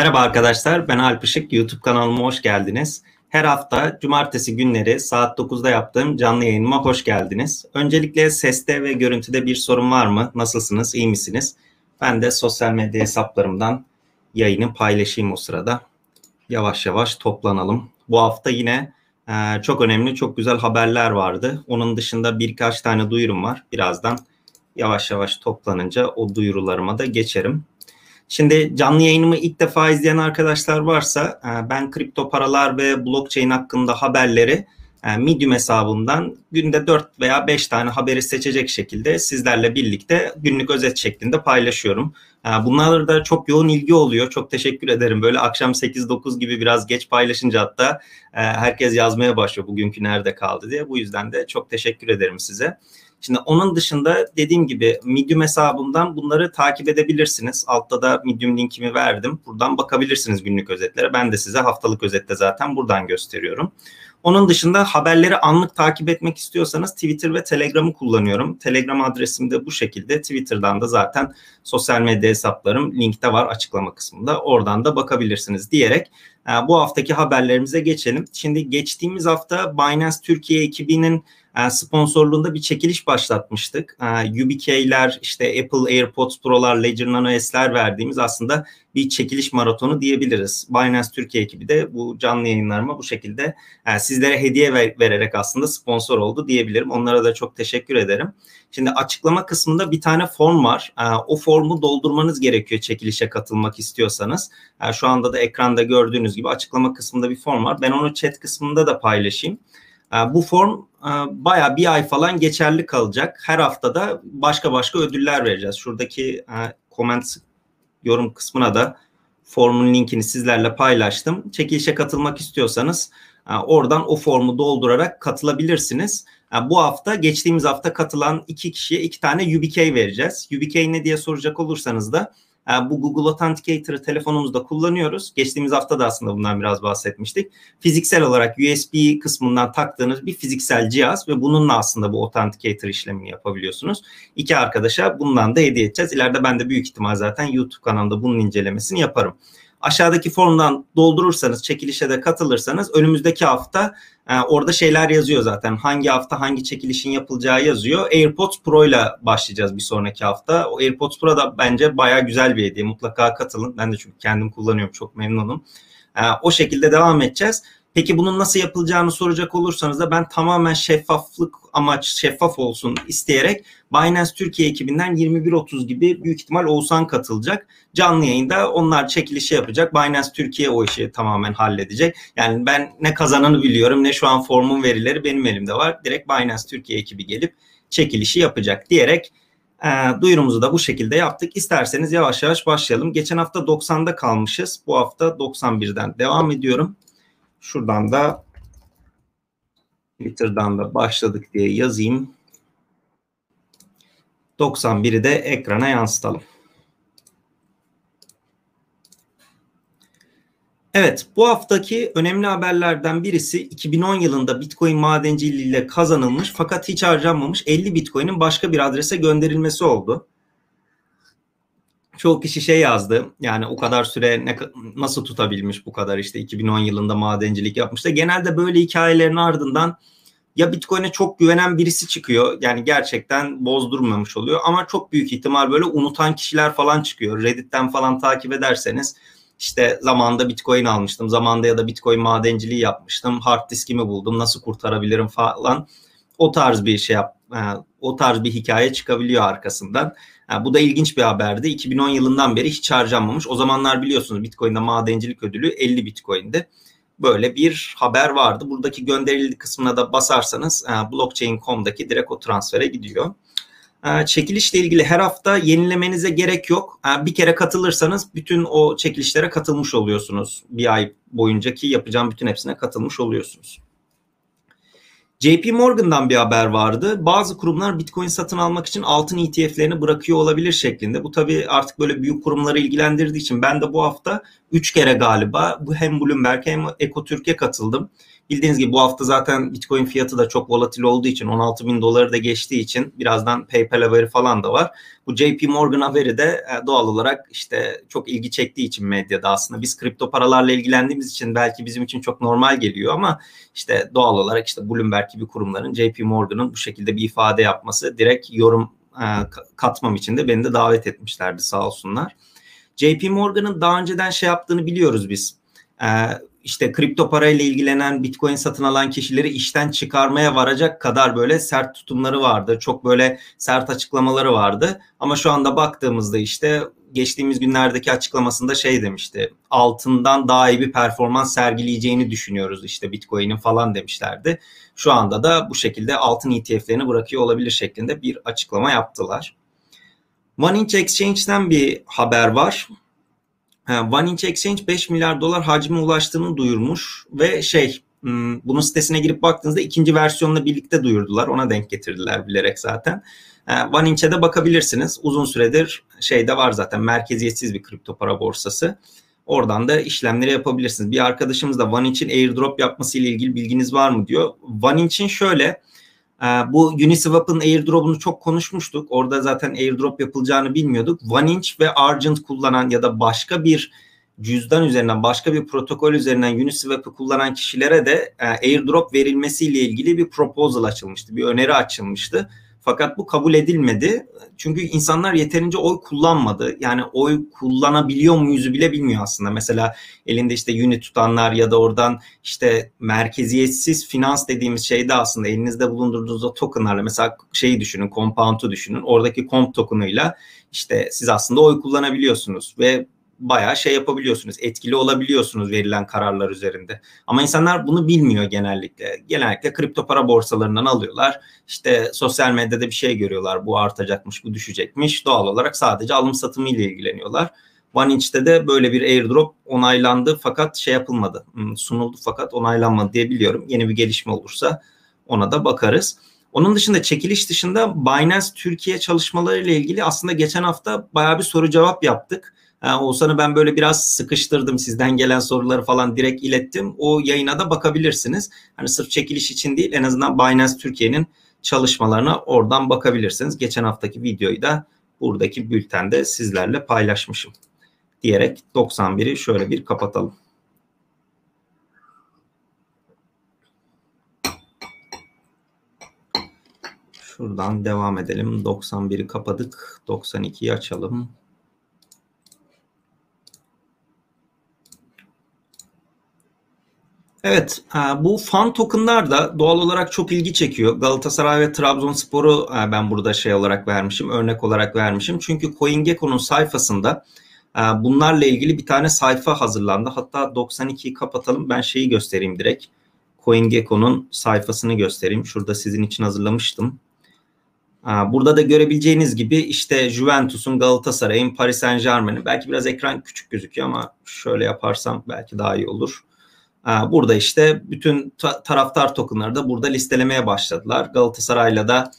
Merhaba arkadaşlar, ben Alp Işık. YouTube kanalıma hoş geldiniz. Her hafta cumartesi günleri saat 9'da yaptığım canlı yayınıma hoş geldiniz. Öncelikle seste ve görüntüde bir sorun var mı? Nasılsınız, iyi misiniz? Ben de sosyal medya hesaplarımdan yayını paylaşayım o sırada. Yavaş yavaş toplanalım. Bu hafta yine e, çok önemli, çok güzel haberler vardı. Onun dışında birkaç tane duyurum var. Birazdan yavaş yavaş toplanınca o duyurularıma da geçerim. Şimdi canlı yayınımı ilk defa izleyen arkadaşlar varsa e, ben kripto paralar ve blockchain hakkında haberleri e, Medium hesabından günde 4 veya 5 tane haberi seçecek şekilde sizlerle birlikte günlük özet şeklinde paylaşıyorum. E, bunlarla da çok yoğun ilgi oluyor. Çok teşekkür ederim. Böyle akşam 8-9 gibi biraz geç paylaşınca hatta herkes yazmaya başlıyor bugünkü nerede kaldı diye. Bu yüzden de çok teşekkür ederim size. Şimdi onun dışında dediğim gibi Medium hesabımdan bunları takip edebilirsiniz. Altta da Medium linkimi verdim. Buradan bakabilirsiniz günlük özetlere. Ben de size haftalık özette zaten buradan gösteriyorum. Onun dışında haberleri anlık takip etmek istiyorsanız Twitter ve Telegram'ı kullanıyorum. Telegram adresim de bu şekilde. Twitter'dan da zaten sosyal medya hesaplarım linkte var açıklama kısmında. Oradan da bakabilirsiniz diyerek e, bu haftaki haberlerimize geçelim. Şimdi geçtiğimiz hafta Binance Türkiye ekibinin sponsorluğunda bir çekiliş başlatmıştık. E, UBK'ler, işte Apple AirPods Pro'lar, Ledger Nano S'ler verdiğimiz aslında bir çekiliş maratonu diyebiliriz. Binance Türkiye ekibi de bu canlı yayınlarıma bu şekilde e, sizlere hediye vererek aslında sponsor oldu diyebilirim. Onlara da çok teşekkür ederim. Şimdi açıklama kısmında bir tane form var. O formu doldurmanız gerekiyor çekilişe katılmak istiyorsanız. Şu anda da ekranda gördüğünüz gibi açıklama kısmında bir form var. Ben onu chat kısmında da paylaşayım. Bu form e, baya bir ay falan geçerli kalacak. Her haftada başka başka ödüller vereceğiz. Şuradaki e, comment yorum kısmına da formun linkini sizlerle paylaştım. Çekilişe katılmak istiyorsanız e, oradan o formu doldurarak katılabilirsiniz. Bu hafta geçtiğimiz hafta katılan iki kişiye iki tane UBK vereceğiz. UBK ne diye soracak olursanız da ee, bu Google Authenticator'ı telefonumuzda kullanıyoruz. Geçtiğimiz hafta da aslında bundan biraz bahsetmiştik. Fiziksel olarak USB kısmından taktığınız bir fiziksel cihaz ve bununla aslında bu Authenticator işlemini yapabiliyorsunuz. İki arkadaşa bundan da hediye edeceğiz. İleride ben de büyük ihtimal zaten YouTube kanalında bunun incelemesini yaparım. Aşağıdaki formdan doldurursanız, çekilişe de katılırsanız önümüzdeki hafta e, orada şeyler yazıyor zaten. Hangi hafta hangi çekilişin yapılacağı yazıyor. AirPods Pro ile başlayacağız bir sonraki hafta. O AirPods Pro da bence baya güzel bir hediye. Mutlaka katılın. Ben de çünkü kendim kullanıyorum. Çok memnunum. E, o şekilde devam edeceğiz. Peki bunun nasıl yapılacağını soracak olursanız da ben tamamen şeffaflık amaç şeffaf olsun isteyerek Binance Türkiye ekibinden 21.30 gibi büyük ihtimal Oğuzhan katılacak. Canlı yayında onlar çekilişi yapacak. Binance Türkiye o işi tamamen halledecek. Yani ben ne kazananı biliyorum ne şu an formun verileri benim elimde var. Direkt Binance Türkiye ekibi gelip çekilişi yapacak diyerek e, duyurumuzu da bu şekilde yaptık. İsterseniz yavaş yavaş başlayalım. Geçen hafta 90'da kalmışız. Bu hafta 91'den devam ediyorum. Şuradan da Twitter'dan da başladık diye yazayım. 91'i de ekrana yansıtalım. Evet, bu haftaki önemli haberlerden birisi 2010 yılında Bitcoin madenciliğiyle kazanılmış fakat hiç harcanmamış 50 Bitcoin'in başka bir adrese gönderilmesi oldu çoğu kişi şey yazdı. Yani o kadar süre ne, nasıl tutabilmiş bu kadar işte 2010 yılında madencilik yapmış da genelde böyle hikayelerin ardından ya Bitcoin'e çok güvenen birisi çıkıyor. Yani gerçekten bozdurmamış oluyor ama çok büyük ihtimal böyle unutan kişiler falan çıkıyor. Reddit'ten falan takip ederseniz işte zamanda Bitcoin almıştım. Zamanda ya da Bitcoin madenciliği yapmıştım. Hard diskimi buldum. Nasıl kurtarabilirim falan. O tarz bir şey yap, e, o tarz bir hikaye çıkabiliyor arkasından. Yani bu da ilginç bir haberdi. 2010 yılından beri hiç harcanmamış. O zamanlar biliyorsunuz Bitcoin'de madencilik ödülü 50 Bitcoin'di. Böyle bir haber vardı. Buradaki gönderildi kısmına da basarsanız blockchain.com'daki direkt o transfere gidiyor. Çekilişle ilgili her hafta yenilemenize gerek yok. Bir kere katılırsanız bütün o çekilişlere katılmış oluyorsunuz. Bir ay boyuncaki yapacağım bütün hepsine katılmış oluyorsunuz. JP Morgan'dan bir haber vardı. Bazı kurumlar Bitcoin satın almak için altın ETF'lerini bırakıyor olabilir şeklinde. Bu tabii artık böyle büyük kurumları ilgilendirdiği için ben de bu hafta 3 kere galiba bu hem Bloomberg hem Ekotürk'e katıldım. Bildiğiniz gibi bu hafta zaten Bitcoin fiyatı da çok volatil olduğu için 16 bin doları da geçtiği için birazdan PayPal haberi falan da var. Bu JP Morgan haberi de e, doğal olarak işte çok ilgi çektiği için medyada aslında biz kripto paralarla ilgilendiğimiz için belki bizim için çok normal geliyor ama işte doğal olarak işte Bloomberg gibi kurumların JP Morgan'ın bu şekilde bir ifade yapması direkt yorum e, katmam için de beni de davet etmişlerdi sağ olsunlar. JP Morgan'ın daha önceden şey yaptığını biliyoruz biz. İşte kripto parayla ilgilenen Bitcoin satın alan kişileri işten çıkarmaya varacak kadar böyle sert tutumları vardı. Çok böyle sert açıklamaları vardı. Ama şu anda baktığımızda işte geçtiğimiz günlerdeki açıklamasında şey demişti. Altından daha iyi bir performans sergileyeceğini düşünüyoruz işte Bitcoin'in falan demişlerdi. Şu anda da bu şekilde altın ETF'lerini bırakıyor olabilir şeklinde bir açıklama yaptılar. One Inch Exchange'den bir haber var. One Inch Exchange 5 milyar dolar hacme ulaştığını duyurmuş ve şey hmm, bunun sitesine girip baktığınızda ikinci versiyonla birlikte duyurdular. Ona denk getirdiler bilerek zaten. One Inch'e de bakabilirsiniz. Uzun süredir şeyde var zaten merkeziyetsiz bir kripto para borsası. Oradan da işlemleri yapabilirsiniz. Bir arkadaşımız da One Inch'in airdrop yapması ile ilgili bilginiz var mı diyor. One Inch'in şöyle bu Uniswap'ın airdrop'unu çok konuşmuştuk. Orada zaten airdrop yapılacağını bilmiyorduk. OneInch ve Argent kullanan ya da başka bir cüzdan üzerinden başka bir protokol üzerinden Uniswap'ı kullanan kişilere de e, airdrop verilmesiyle ilgili bir proposal açılmıştı. Bir öneri açılmıştı. Fakat bu kabul edilmedi. Çünkü insanlar yeterince oy kullanmadı. Yani oy kullanabiliyor muyuzu bile bilmiyor aslında. Mesela elinde işte unit tutanlar ya da oradan işte merkeziyetsiz finans dediğimiz şeyde aslında elinizde bulundurduğunuz o tokenlarla mesela şeyi düşünün, compound'u düşünün. Oradaki comp token'ıyla işte siz aslında oy kullanabiliyorsunuz ve bayağı şey yapabiliyorsunuz, etkili olabiliyorsunuz verilen kararlar üzerinde. Ama insanlar bunu bilmiyor genellikle. Genellikle kripto para borsalarından alıyorlar. İşte sosyal medyada bir şey görüyorlar. Bu artacakmış, bu düşecekmiş. Doğal olarak sadece alım satımı ile ilgileniyorlar. One Inch'te de böyle bir airdrop onaylandı fakat şey yapılmadı. Hmm, sunuldu fakat onaylanmadı diye biliyorum. Yeni bir gelişme olursa ona da bakarız. Onun dışında çekiliş dışında Binance Türkiye çalışmaları ile ilgili aslında geçen hafta bayağı bir soru cevap yaptık. Ha, Oğuzhan'ı ben böyle biraz sıkıştırdım. Sizden gelen soruları falan direkt ilettim. O yayına da bakabilirsiniz. Hani sırf çekiliş için değil en azından Binance Türkiye'nin çalışmalarına oradan bakabilirsiniz. Geçen haftaki videoyu da buradaki bültende sizlerle paylaşmışım. Diyerek 91'i şöyle bir kapatalım. Şuradan devam edelim. 91'i kapadık. 92'yi açalım. Evet, e, bu fan tokenlar da doğal olarak çok ilgi çekiyor. Galatasaray ve Trabzonspor'u e, ben burada şey olarak vermişim, örnek olarak vermişim. Çünkü CoinGecko'nun sayfasında e, bunlarla ilgili bir tane sayfa hazırlandı. Hatta 92'yi kapatalım, ben şeyi göstereyim direkt. CoinGecko'nun sayfasını göstereyim. Şurada sizin için hazırlamıştım. Burada da görebileceğiniz gibi işte Juventus'un, Galatasaray'ın, Paris Saint Germain'in belki biraz ekran küçük gözüküyor ama şöyle yaparsam belki daha iyi olur. Burada işte bütün taraftar tokenları da burada listelemeye başladılar. Galatasaray'la da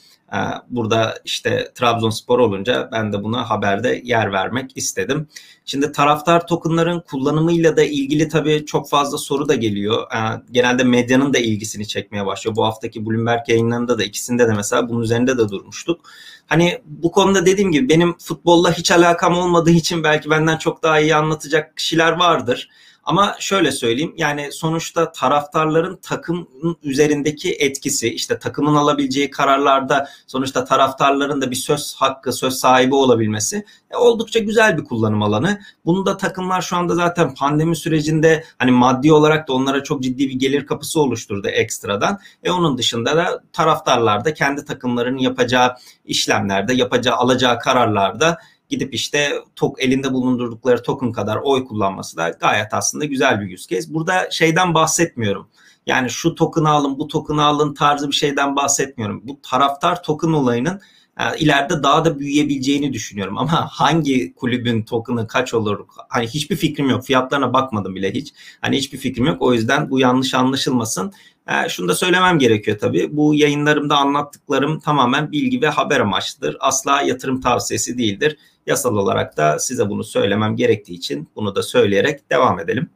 burada işte Trabzonspor olunca ben de buna haberde yer vermek istedim. Şimdi taraftar tokenların kullanımıyla da ilgili tabii çok fazla soru da geliyor. Genelde medyanın da ilgisini çekmeye başlıyor. Bu haftaki Bloomberg yayınlarında da ikisinde de mesela bunun üzerinde de durmuştuk. Hani bu konuda dediğim gibi benim futbolla hiç alakam olmadığı için belki benden çok daha iyi anlatacak kişiler vardır. Ama şöyle söyleyeyim yani sonuçta taraftarların takımın üzerindeki etkisi işte takımın alabileceği kararlarda sonuçta taraftarların da bir söz hakkı söz sahibi olabilmesi e, oldukça güzel bir kullanım alanı. Bunu da takımlar şu anda zaten pandemi sürecinde hani maddi olarak da onlara çok ciddi bir gelir kapısı oluşturdu ekstradan. E onun dışında da taraftarlar da kendi takımlarının yapacağı işlemlerde yapacağı alacağı kararlarda gidip işte tok elinde bulundurdukları token kadar oy kullanması da gayet aslında güzel bir use case. Burada şeyden bahsetmiyorum. Yani şu token'ı alın, bu token'ı alın tarzı bir şeyden bahsetmiyorum. Bu taraftar token olayının e, ileride daha da büyüyebileceğini düşünüyorum. Ama hangi kulübün token'ı kaç olur? Hani hiçbir fikrim yok. Fiyatlarına bakmadım bile hiç. Hani hiçbir fikrim yok. O yüzden bu yanlış anlaşılmasın. E, şunu da söylemem gerekiyor tabii. Bu yayınlarımda anlattıklarım tamamen bilgi ve haber amaçlıdır. Asla yatırım tavsiyesi değildir. Yasal olarak da size bunu söylemem gerektiği için bunu da söyleyerek devam edelim.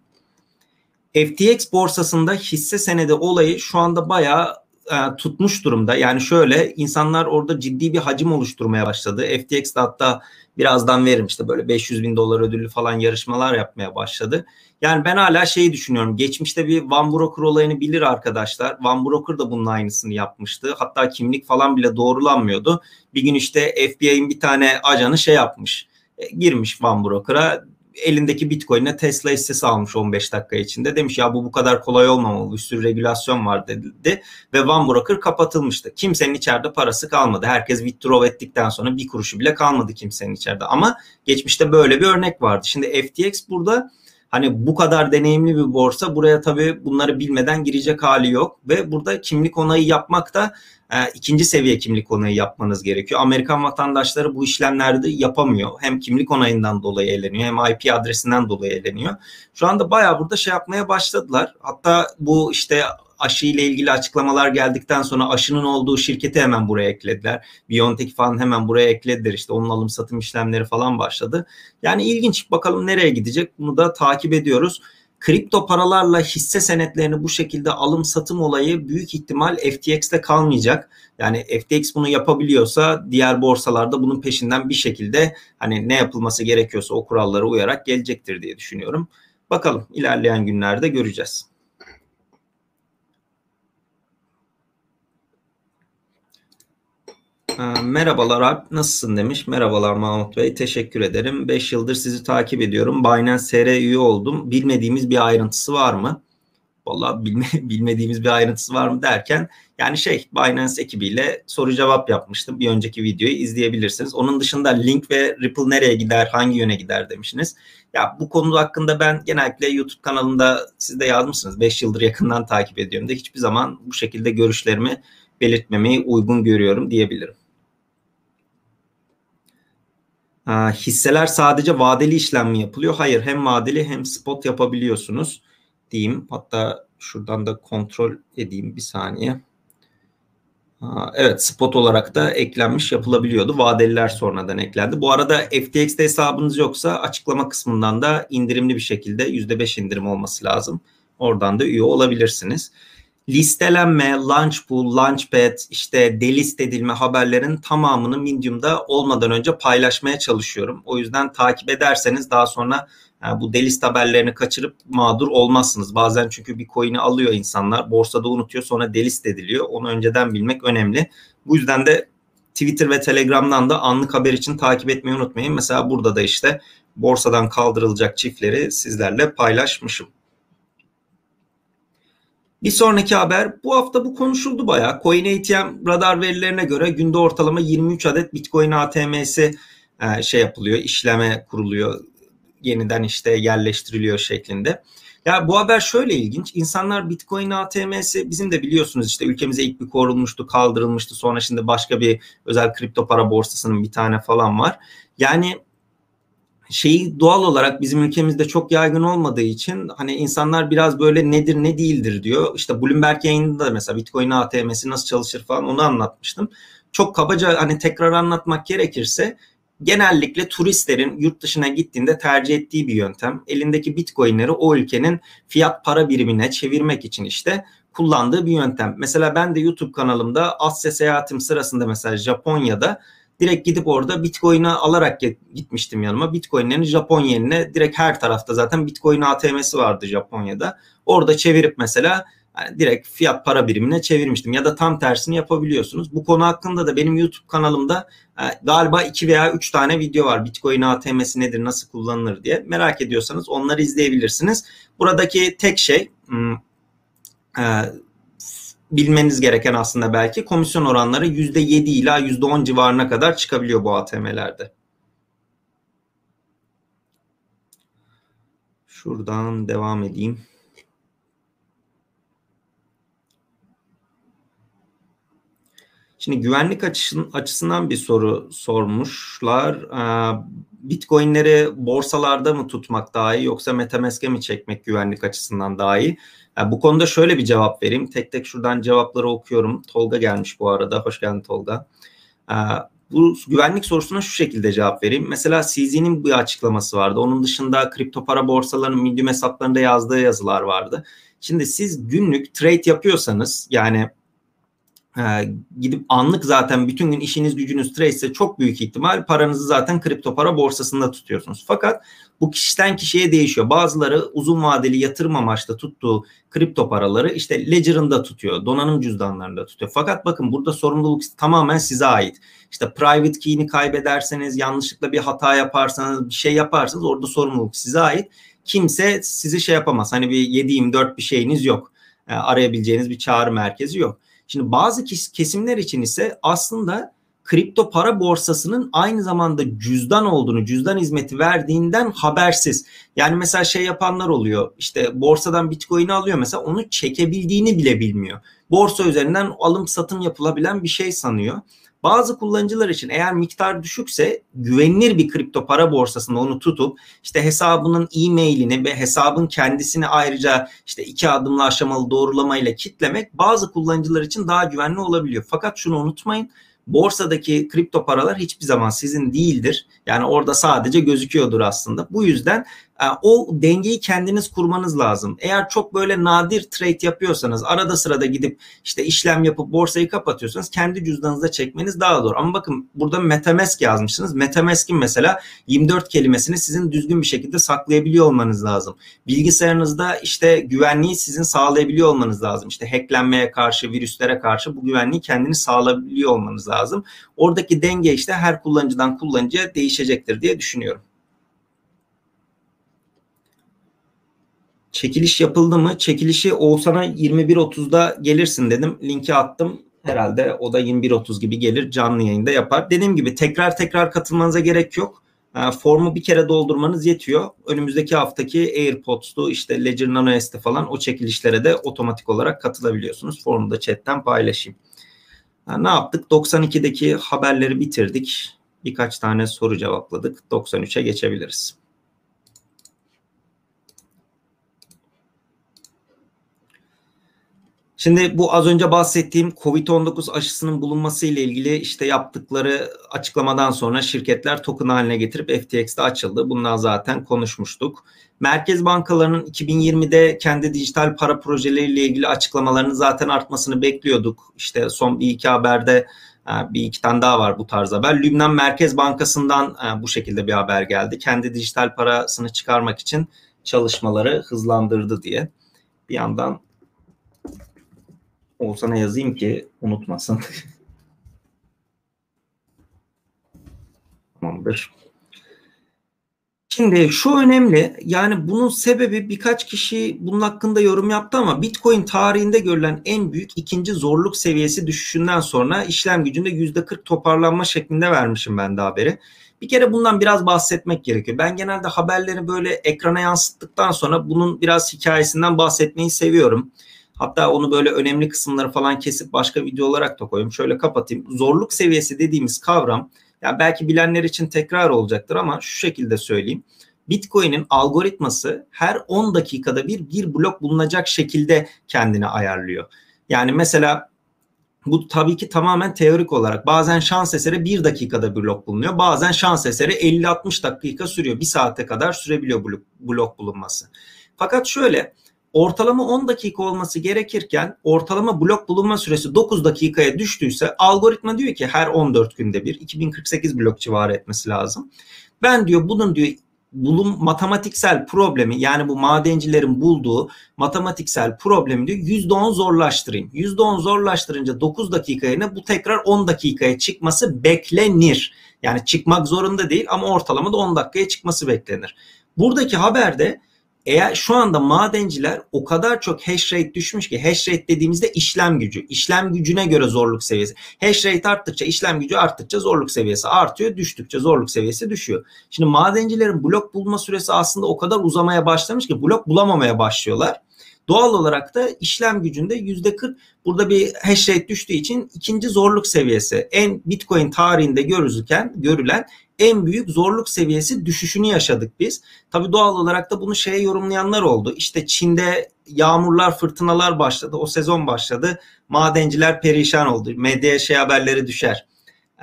FTX borsasında hisse senedi olayı şu anda bayağı e, tutmuş durumda. Yani şöyle insanlar orada ciddi bir hacim oluşturmaya başladı. FTX'de hatta birazdan veririm işte böyle 500 bin dolar ödüllü falan yarışmalar yapmaya başladı. Yani ben hala şeyi düşünüyorum. Geçmişte bir Van Broker olayını bilir arkadaşlar. Van Broker da bunun aynısını yapmıştı. Hatta kimlik falan bile doğrulanmıyordu. Bir gün işte FBI'nin bir tane ajanı şey yapmış. E, girmiş Van Broker'a elindeki Bitcoin'e Tesla hissesi almış 15 dakika içinde. Demiş ya bu bu kadar kolay olmamalı. Bir sürü regülasyon var dedi. Ve Van Broker kapatılmıştı. Kimsenin içeride parası kalmadı. Herkes withdraw ettikten sonra bir kuruşu bile kalmadı kimsenin içeride. Ama geçmişte böyle bir örnek vardı. Şimdi FTX burada Hani bu kadar deneyimli bir borsa buraya tabii bunları bilmeden girecek hali yok ve burada kimlik onayı yapmak da e, ikinci seviye kimlik onayı yapmanız gerekiyor. Amerikan vatandaşları bu işlemlerde yapamıyor. Hem kimlik onayından dolayı eleniyor hem IP adresinden dolayı eleniyor. Şu anda bayağı burada şey yapmaya başladılar. Hatta bu işte aşı ile ilgili açıklamalar geldikten sonra aşının olduğu şirketi hemen buraya eklediler. BioNTech falan hemen buraya eklediler. İşte onun alım satım işlemleri falan başladı. Yani ilginç bakalım nereye gidecek bunu da takip ediyoruz. Kripto paralarla hisse senetlerini bu şekilde alım satım olayı büyük ihtimal FTX'te kalmayacak. Yani FTX bunu yapabiliyorsa diğer borsalarda bunun peşinden bir şekilde hani ne yapılması gerekiyorsa o kurallara uyarak gelecektir diye düşünüyorum. Bakalım ilerleyen günlerde göreceğiz. Merhabalar Alp nasılsın demiş. Merhabalar Mahmut Bey teşekkür ederim. 5 yıldır sizi takip ediyorum. Binance SR üye oldum. Bilmediğimiz bir ayrıntısı var mı? Valla bilme, bilmediğimiz bir ayrıntısı var mı derken yani şey Binance ekibiyle soru cevap yapmıştım. Bir önceki videoyu izleyebilirsiniz. Onun dışında Link ve Ripple nereye gider, hangi yöne gider demişsiniz. Ya bu konu hakkında ben genellikle YouTube kanalında siz de yazmışsınız. 5 yıldır yakından takip ediyorum da hiçbir zaman bu şekilde görüşlerimi belirtmemeyi uygun görüyorum diyebilirim. Hisseler sadece vadeli işlem mi yapılıyor? Hayır hem vadeli hem spot yapabiliyorsunuz diyeyim. Hatta şuradan da kontrol edeyim bir saniye. Evet spot olarak da eklenmiş yapılabiliyordu. Vadeliler sonradan eklendi. Bu arada FTX'te hesabınız yoksa açıklama kısmından da indirimli bir şekilde %5 indirim olması lazım. Oradan da üye olabilirsiniz listelenme, launch pool, launchpad, işte delist edilme haberlerin tamamını Medium'da olmadan önce paylaşmaya çalışıyorum. O yüzden takip ederseniz daha sonra yani bu delist haberlerini kaçırıp mağdur olmazsınız. Bazen çünkü bir coin'i alıyor insanlar, borsada unutuyor sonra delist ediliyor. Onu önceden bilmek önemli. Bu yüzden de Twitter ve Telegram'dan da anlık haber için takip etmeyi unutmayın. Mesela burada da işte borsadan kaldırılacak çiftleri sizlerle paylaşmışım. Bir sonraki haber bu hafta bu konuşuldu bayağı. Coin ATM radar verilerine göre günde ortalama 23 adet Bitcoin ATM'si e, şey yapılıyor, işleme kuruluyor, yeniden işte yerleştiriliyor şeklinde. Ya bu haber şöyle ilginç. İnsanlar Bitcoin ATM'si bizim de biliyorsunuz işte ülkemize ilk bir korunmuştu, kaldırılmıştı. Sonra şimdi başka bir özel kripto para borsasının bir tane falan var. Yani şeyi doğal olarak bizim ülkemizde çok yaygın olmadığı için hani insanlar biraz böyle nedir ne değildir diyor. İşte Bloomberg yayınında da mesela Bitcoin ATM'si nasıl çalışır falan onu anlatmıştım. Çok kabaca hani tekrar anlatmak gerekirse genellikle turistlerin yurt dışına gittiğinde tercih ettiği bir yöntem. Elindeki bitcoinleri o ülkenin fiyat para birimine çevirmek için işte kullandığı bir yöntem. Mesela ben de YouTube kanalımda Asya seyahatim sırasında mesela Japonya'da direkt gidip orada Bitcoin'i alarak gitmiştim yanıma. Bitcoin'lerin Japon yenine direkt her tarafta zaten Bitcoin ATM'si vardı Japonya'da. Orada çevirip mesela yani direkt fiyat para birimine çevirmiştim ya da tam tersini yapabiliyorsunuz. Bu konu hakkında da benim YouTube kanalımda e, galiba 2 veya 3 tane video var. Bitcoin ATM'si nedir, nasıl kullanılır diye. Merak ediyorsanız onları izleyebilirsiniz. Buradaki tek şey hmm, e, bilmeniz gereken aslında belki komisyon oranları %7 ila %10 civarına kadar çıkabiliyor bu ATM'lerde. Şuradan devam edeyim. Şimdi güvenlik açısından bir soru sormuşlar. Ee, Bitcoin'leri borsalarda mı tutmak daha iyi yoksa Metamask'e mi çekmek güvenlik açısından daha iyi? Yani bu konuda şöyle bir cevap vereyim. Tek tek şuradan cevapları okuyorum. Tolga gelmiş bu arada. Hoş geldin Tolga. Ee, Bu güvenlik sorusuna şu şekilde cevap vereyim. Mesela CZ'nin bir açıklaması vardı. Onun dışında kripto para borsalarının Medium hesaplarında yazdığı yazılar vardı. Şimdi siz günlük trade yapıyorsanız yani e, gidip anlık zaten bütün gün işiniz gücünüz trade ise çok büyük ihtimal paranızı zaten kripto para borsasında tutuyorsunuz. Fakat bu kişiden kişiye değişiyor. Bazıları uzun vadeli yatırım amaçlı tuttuğu kripto paraları işte Ledger'ında tutuyor, donanım cüzdanlarında tutuyor. Fakat bakın burada sorumluluk tamamen size ait. İşte private key'ini kaybederseniz, yanlışlıkla bir hata yaparsanız, bir şey yaparsanız orada sorumluluk size ait. Kimse sizi şey yapamaz. Hani bir 7-24 bir şeyiniz yok. Yani arayabileceğiniz bir çağrı merkezi yok. Şimdi bazı kesimler için ise aslında kripto para borsasının aynı zamanda cüzdan olduğunu, cüzdan hizmeti verdiğinden habersiz. Yani mesela şey yapanlar oluyor. İşte borsadan Bitcoin'i alıyor mesela onu çekebildiğini bile bilmiyor. Borsa üzerinden alım satım yapılabilen bir şey sanıyor. Bazı kullanıcılar için eğer miktar düşükse güvenilir bir kripto para borsasında onu tutup işte hesabının e-mailini ve hesabın kendisini ayrıca işte iki adımlı aşamalı doğrulamayla kitlemek bazı kullanıcılar için daha güvenli olabiliyor. Fakat şunu unutmayın borsadaki kripto paralar hiçbir zaman sizin değildir. Yani orada sadece gözüküyordur aslında. Bu yüzden o dengeyi kendiniz kurmanız lazım. Eğer çok böyle nadir trade yapıyorsanız arada sırada gidip işte işlem yapıp borsayı kapatıyorsanız kendi cüzdanınıza çekmeniz daha zor. Ama bakın burada Metamask yazmışsınız. Metamask'in mesela 24 kelimesini sizin düzgün bir şekilde saklayabiliyor olmanız lazım. Bilgisayarınızda işte güvenliği sizin sağlayabiliyor olmanız lazım. İşte hacklenmeye karşı, virüslere karşı bu güvenliği kendini sağlayabiliyor olmanız lazım. Oradaki denge işte her kullanıcıdan kullanıcıya değişecektir diye düşünüyorum. Çekiliş yapıldı mı? Çekilişi Oğuzhan'a 21.30'da gelirsin dedim. Linki attım. Herhalde o da 21.30 gibi gelir canlı yayında yapar. Dediğim gibi tekrar tekrar katılmanıza gerek yok. Ee, formu bir kere doldurmanız yetiyor. Önümüzdeki haftaki AirPods'tu işte Ledger Nano S'te falan o çekilişlere de otomatik olarak katılabiliyorsunuz. Formu da chatten paylaşayım. Yani ne yaptık? 92'deki haberleri bitirdik. Birkaç tane soru cevapladık. 93'e geçebiliriz. Şimdi bu az önce bahsettiğim Covid-19 aşısının bulunması ile ilgili işte yaptıkları açıklamadan sonra şirketler token haline getirip FTX'te açıldı. Bundan zaten konuşmuştuk. Merkez bankalarının 2020'de kendi dijital para projeleriyle ilgili açıklamalarını zaten artmasını bekliyorduk. İşte son bir iki haberde e, bir iki tane daha var bu tarz haber. Lübnan Merkez Bankası'ndan e, bu şekilde bir haber geldi. Kendi dijital parasını çıkarmak için çalışmaları hızlandırdı diye. Bir yandan Oğuzhan'a yazayım ki unutmasın. Tamamdır. Şimdi şu önemli yani bunun sebebi birkaç kişi bunun hakkında yorum yaptı ama Bitcoin tarihinde görülen en büyük ikinci zorluk seviyesi düşüşünden sonra işlem gücünde %40 toparlanma şeklinde vermişim ben de haberi. Bir kere bundan biraz bahsetmek gerekiyor. Ben genelde haberleri böyle ekrana yansıttıktan sonra bunun biraz hikayesinden bahsetmeyi seviyorum. Hatta onu böyle önemli kısımları falan kesip başka video olarak da koyayım. Şöyle kapatayım. Zorluk seviyesi dediğimiz kavram ya belki bilenler için tekrar olacaktır ama şu şekilde söyleyeyim. Bitcoin'in algoritması her 10 dakikada bir bir blok bulunacak şekilde kendini ayarlıyor. Yani mesela bu tabii ki tamamen teorik olarak. Bazen şans eseri bir dakikada bir blok bulunuyor. Bazen şans eseri 50-60 dakika sürüyor. Bir saate kadar sürebiliyor blok bulunması. Fakat şöyle ortalama 10 dakika olması gerekirken ortalama blok bulunma süresi 9 dakikaya düştüyse algoritma diyor ki her 14 günde bir 2048 blok civarı etmesi lazım. Ben diyor bunun diyor bulun matematiksel problemi yani bu madencilerin bulduğu matematiksel problemi diyor %10 zorlaştırayım. %10 zorlaştırınca 9 dakika yerine bu tekrar 10 dakikaya çıkması beklenir. Yani çıkmak zorunda değil ama ortalamada 10 dakikaya çıkması beklenir. Buradaki haberde eğer şu anda madenciler o kadar çok hash rate düşmüş ki hash rate dediğimizde işlem gücü. işlem gücüne göre zorluk seviyesi. Hash rate arttıkça işlem gücü arttıkça zorluk seviyesi artıyor. Düştükçe zorluk seviyesi düşüyor. Şimdi madencilerin blok bulma süresi aslında o kadar uzamaya başlamış ki blok bulamamaya başlıyorlar. Doğal olarak da işlem gücünde yüzde 40 burada bir hash rate düştüğü için ikinci zorluk seviyesi en Bitcoin tarihinde görülürken görülen en büyük zorluk seviyesi düşüşünü yaşadık biz. Tabii doğal olarak da bunu şeye yorumlayanlar oldu. İşte Çin'de yağmurlar, fırtınalar başladı. O sezon başladı. Madenciler perişan oldu. Medyaya şey haberleri düşer.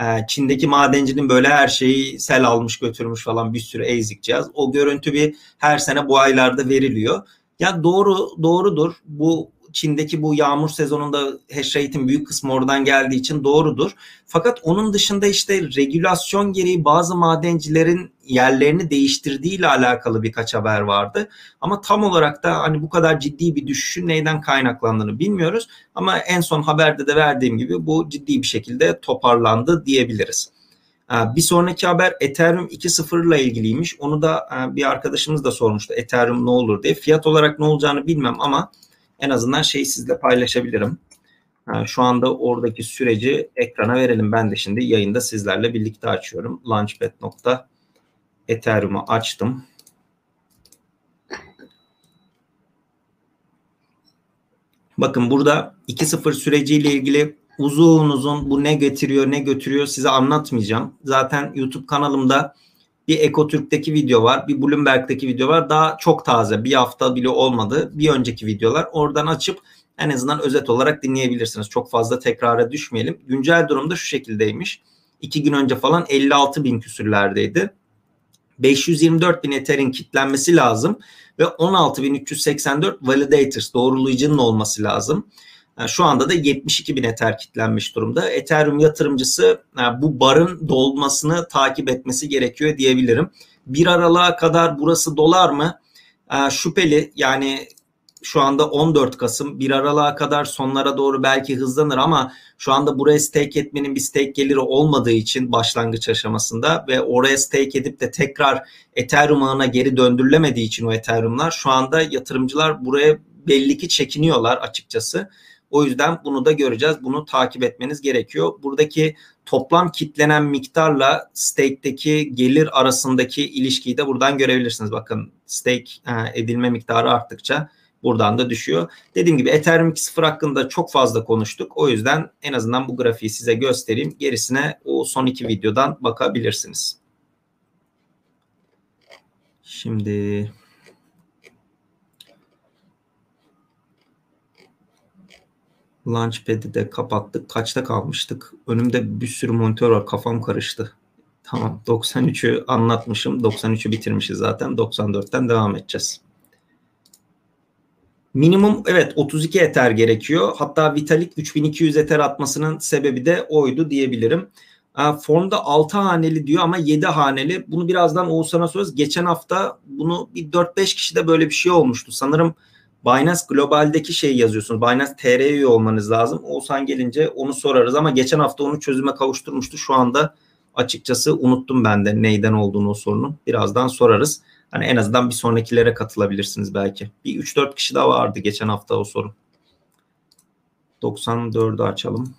Ee, Çin'deki madencinin böyle her şeyi sel almış götürmüş falan bir sürü ezik cihaz. O görüntü bir her sene bu aylarda veriliyor. Ya doğru doğrudur. Bu Çin'deki bu yağmur sezonunda hash rate'in büyük kısmı oradan geldiği için doğrudur. Fakat onun dışında işte regülasyon gereği bazı madencilerin yerlerini değiştirdiği ile alakalı birkaç haber vardı. Ama tam olarak da hani bu kadar ciddi bir düşüşün neyden kaynaklandığını bilmiyoruz. Ama en son haberde de verdiğim gibi bu ciddi bir şekilde toparlandı diyebiliriz. Ee, bir sonraki haber Ethereum 2.0 ile ilgiliymiş. Onu da e, bir arkadaşımız da sormuştu. Ethereum ne olur diye. Fiyat olarak ne olacağını bilmem ama en azından şeyi sizle paylaşabilirim. Ee, şu anda oradaki süreci ekrana verelim. Ben de şimdi yayında sizlerle birlikte açıyorum. Launchpad.ethereum'u açtım. Bakın burada 2.0 süreciyle ilgili uzun bu ne getiriyor ne götürüyor size anlatmayacağım. Zaten YouTube kanalımda bir Ekotürk'teki video var. Bir Bloomberg'deki video var. Daha çok taze. Bir hafta bile olmadı. Bir önceki videolar. Oradan açıp en azından özet olarak dinleyebilirsiniz. Çok fazla tekrara düşmeyelim. Güncel durumda şu şekildeymiş. İki gün önce falan 56 bin küsürlerdeydi. 524 bin Ether'in kitlenmesi lazım ve 16.384 validators doğrulayıcının olması lazım. Şu anda da 72 bin Ether kitlenmiş durumda. Ethereum yatırımcısı bu barın dolmasını takip etmesi gerekiyor diyebilirim. Bir aralığa kadar burası dolar mı? Ee, şüpheli yani şu anda 14 Kasım bir aralığa kadar sonlara doğru belki hızlanır ama şu anda buraya stake etmenin bir stake geliri olmadığı için başlangıç aşamasında ve oraya stake edip de tekrar Ethereum ağına geri döndürülemediği için o Ethereum'lar şu anda yatırımcılar buraya belli ki çekiniyorlar açıkçası. O yüzden bunu da göreceğiz. Bunu takip etmeniz gerekiyor. Buradaki toplam kitlenen miktarla stake'deki gelir arasındaki ilişkiyi de buradan görebilirsiniz. Bakın stake e, edilme miktarı arttıkça buradan da düşüyor. Dediğim gibi Ethereum 2.0 hakkında çok fazla konuştuk. O yüzden en azından bu grafiği size göstereyim. Gerisine o son iki videodan bakabilirsiniz. Şimdi Launchpad'i de kapattık. Kaçta kalmıştık? Önümde bir sürü monitör var. Kafam karıştı. Tamam 93'ü anlatmışım. 93'ü bitirmişiz zaten. 94'ten devam edeceğiz. Minimum evet 32 Ether gerekiyor. Hatta Vitalik 3200 Ether atmasının sebebi de oydu diyebilirim. Formda 6 haneli diyor ama 7 haneli. Bunu birazdan Oğuzhan'a sorarız. Geçen hafta bunu bir 4-5 kişide böyle bir şey olmuştu. Sanırım Binance Global'deki şeyi yazıyorsunuz. Binance TR'ye üye olmanız lazım. Oğuzhan gelince onu sorarız ama geçen hafta onu çözüme kavuşturmuştu. Şu anda açıkçası unuttum ben de neyden olduğunu o sorunun. Birazdan sorarız. Hani en azından bir sonrakilere katılabilirsiniz belki. Bir 3-4 kişi daha vardı geçen hafta o sorun. 94'ü açalım.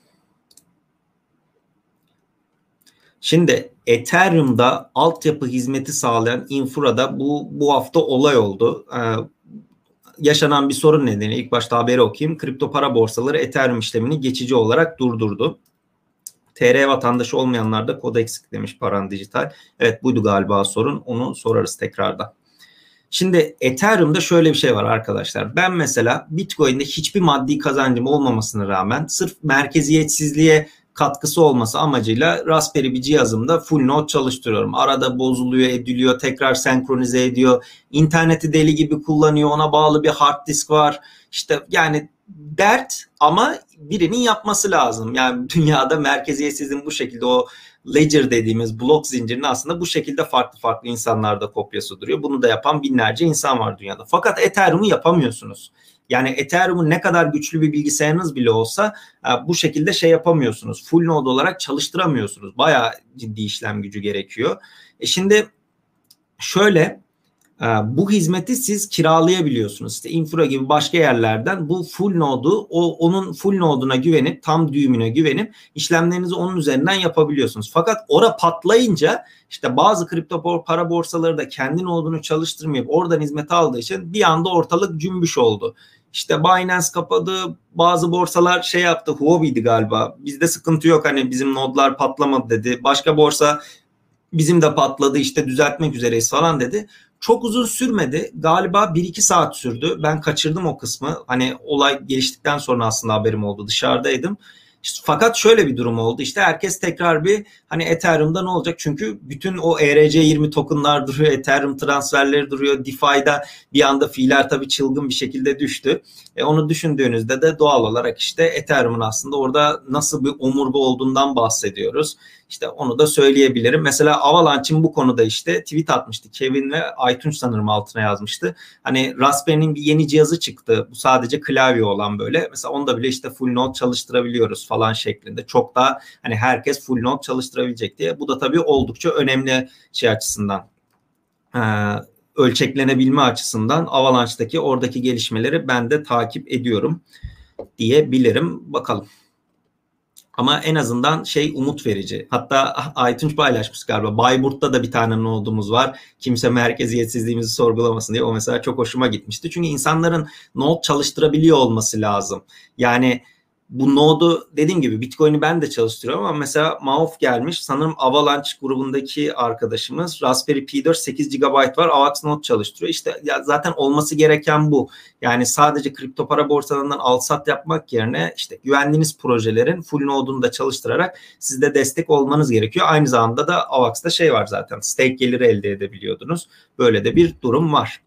Şimdi Ethereum'da altyapı hizmeti sağlayan Infra'da bu bu hafta olay oldu. Ee, yaşanan bir sorun nedeniyle ilk başta haberi okuyayım. Kripto para borsaları Ethereum işlemini geçici olarak durdurdu. TR vatandaşı olmayanlar da kod eksik demiş Paran Dijital. Evet buydu galiba sorun. Onu sorarız tekrardan. Şimdi Ethereum'da şöyle bir şey var arkadaşlar. Ben mesela Bitcoin'de hiçbir maddi kazancım olmamasına rağmen sırf merkeziyetsizliğe katkısı olması amacıyla Raspberry bir cihazımda full node çalıştırıyorum. Arada bozuluyor, ediliyor, tekrar senkronize ediyor. İnterneti deli gibi kullanıyor. Ona bağlı bir hard disk var. İşte yani dert ama birinin yapması lazım. Yani dünyada merkeziyetsizliğin bu şekilde o ledger dediğimiz blok zincirinin aslında bu şekilde farklı farklı insanlarda kopyası duruyor. Bunu da yapan binlerce insan var dünyada. Fakat Ethereum'u yapamıyorsunuz. Yani Ethereum'un ne kadar güçlü bir bilgisayarınız bile olsa e, bu şekilde şey yapamıyorsunuz. Full node olarak çalıştıramıyorsunuz. Bayağı ciddi işlem gücü gerekiyor. E şimdi şöyle ee, bu hizmeti siz kiralayabiliyorsunuz. İşte infra gibi başka yerlerden bu full node'u o onun full node'una güvenip tam düğümüne güvenip işlemlerinizi onun üzerinden yapabiliyorsunuz. Fakat ora patlayınca işte bazı kripto para borsaları da kendi node'unu çalıştırmayıp oradan hizmet aldığı için bir anda ortalık cümbüş oldu. İşte Binance kapadı, bazı borsalar şey yaptı, Huobi'ydi galiba. Bizde sıkıntı yok hani bizim nodlar patlamadı dedi. Başka borsa bizim de patladı işte düzeltmek üzereyiz falan dedi. Çok uzun sürmedi. Galiba 1-2 saat sürdü. Ben kaçırdım o kısmı. Hani olay geliştikten sonra aslında haberim oldu. Dışarıdaydım. Fakat şöyle bir durum oldu. İşte herkes tekrar bir hani Ethereum'da ne olacak? Çünkü bütün o ERC20 tokenlar duruyor, Ethereum transferleri duruyor. DeFi'da bir anda fiiller tabii çılgın bir şekilde düştü. E onu düşündüğünüzde de doğal olarak işte Ethereum'un aslında orada nasıl bir omurga olduğundan bahsediyoruz. İşte onu da söyleyebilirim. Mesela Avalanche'in bu konuda işte tweet atmıştı. Kevin ve iTunes sanırım altına yazmıştı. Hani Raspberry'nin bir yeni cihazı çıktı. Bu sadece klavye olan böyle. Mesela onda bile işte full node çalıştırabiliyoruz falan şeklinde. Çok daha hani herkes full node çalıştırabilecek diye. Bu da tabii oldukça önemli şey açısından. Ee, ölçeklenebilme açısından Avalanche'daki oradaki gelişmeleri ben de takip ediyorum diyebilirim. Bakalım. Ama en azından şey umut verici. Hatta Aytunç paylaşmış galiba. Bayburt'ta da bir tane nodumuz var. Kimse merkeziyetsizliğimizi sorgulamasın diye. O mesela çok hoşuma gitmişti. Çünkü insanların node çalıştırabiliyor olması lazım. Yani bu node'u dediğim gibi Bitcoin'i ben de çalıştırıyorum ama mesela Mauf gelmiş. Sanırım Avalanche grubundaki arkadaşımız Raspberry Pi 4 8 GB var. AVAX node çalıştırıyor. İşte ya zaten olması gereken bu. Yani sadece kripto para borsalarından al sat yapmak yerine işte güvendiğiniz projelerin full node'unu da çalıştırarak sizde destek olmanız gerekiyor. Aynı zamanda da AVAX'ta şey var zaten. Stake geliri elde edebiliyordunuz. Böyle de bir durum var.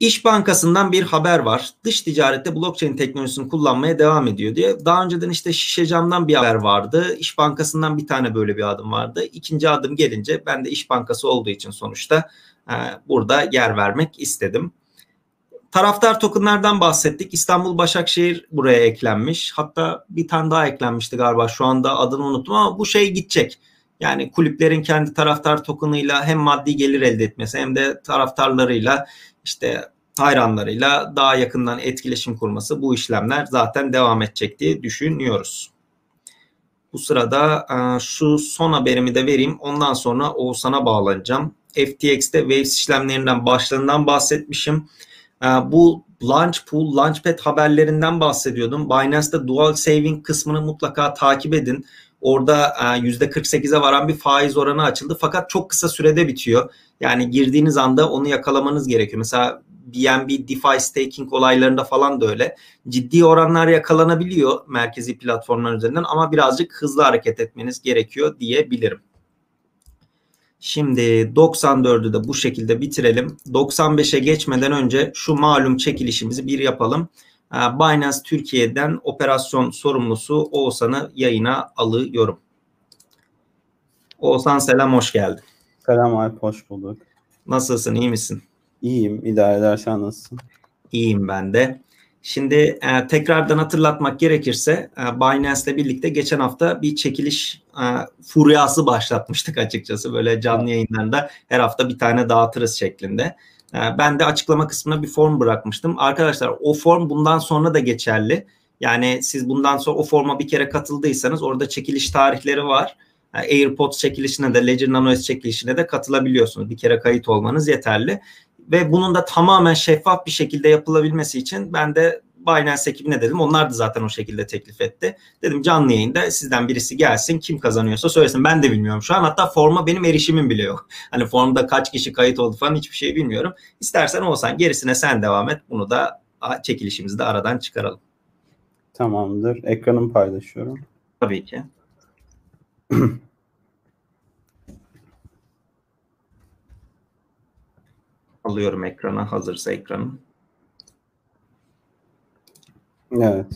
İş Bankası'ndan bir haber var. Dış ticarette blockchain teknolojisini kullanmaya devam ediyor diye. Daha önceden işte Şişe Cam'dan bir haber vardı. İş Bankası'ndan bir tane böyle bir adım vardı. İkinci adım gelince ben de İş Bankası olduğu için sonuçta e, burada yer vermek istedim. Taraftar tokenlardan bahsettik. İstanbul Başakşehir buraya eklenmiş. Hatta bir tane daha eklenmişti galiba. Şu anda adını unuttum ama bu şey gidecek. Yani kulüplerin kendi taraftar tokenıyla hem maddi gelir elde etmesi hem de taraftarlarıyla işte hayranlarıyla daha yakından etkileşim kurması bu işlemler zaten devam edecek diye düşünüyoruz. Bu sırada e, şu son haberimi de vereyim. Ondan sonra Oğuzhan'a bağlanacağım. FTX'te Waves işlemlerinden başlarından bahsetmişim. E, bu Launch Pool, Launchpad haberlerinden bahsediyordum. Binance'da Dual Saving kısmını mutlaka takip edin. Orada %48'e varan bir faiz oranı açıldı. Fakat çok kısa sürede bitiyor. Yani girdiğiniz anda onu yakalamanız gerekiyor. Mesela BNB DeFi staking olaylarında falan da öyle. Ciddi oranlar yakalanabiliyor merkezi platformlar üzerinden ama birazcık hızlı hareket etmeniz gerekiyor diyebilirim. Şimdi 94'ü de bu şekilde bitirelim. 95'e geçmeden önce şu malum çekilişimizi bir yapalım. Binance Türkiye'den operasyon sorumlusu Oğuzhan'ı yayına alıyorum. Oğuzhan selam, hoş geldin. Selam Alp, hoş bulduk. Nasılsın, iyi misin? İyiyim, idare edersen nasılsın? İyiyim ben de. Şimdi e, tekrardan hatırlatmak gerekirse e, Binance ile birlikte geçen hafta bir çekiliş e, furyası başlatmıştık açıkçası. Böyle canlı yayınlarında her hafta bir tane dağıtırız şeklinde. E, ben de açıklama kısmına bir form bırakmıştım. Arkadaşlar o form bundan sonra da geçerli. Yani siz bundan sonra o forma bir kere katıldıysanız orada çekiliş tarihleri var. AirPods çekilişine de Ledger Nano S çekilişine de katılabiliyorsunuz. Bir kere kayıt olmanız yeterli. Ve bunun da tamamen şeffaf bir şekilde yapılabilmesi için ben de Binance ekibine dedim. Onlar da zaten o şekilde teklif etti. Dedim canlı yayında sizden birisi gelsin. Kim kazanıyorsa söylesin. Ben de bilmiyorum şu an. Hatta forma benim erişimim bile yok. Hani formda kaç kişi kayıt oldu falan hiçbir şey bilmiyorum. İstersen olsan gerisine sen devam et. Bunu da çekilişimizi de aradan çıkaralım. Tamamdır. Ekranımı paylaşıyorum. Tabii ki. Alıyorum ekrana hazırsa ekranım. Evet.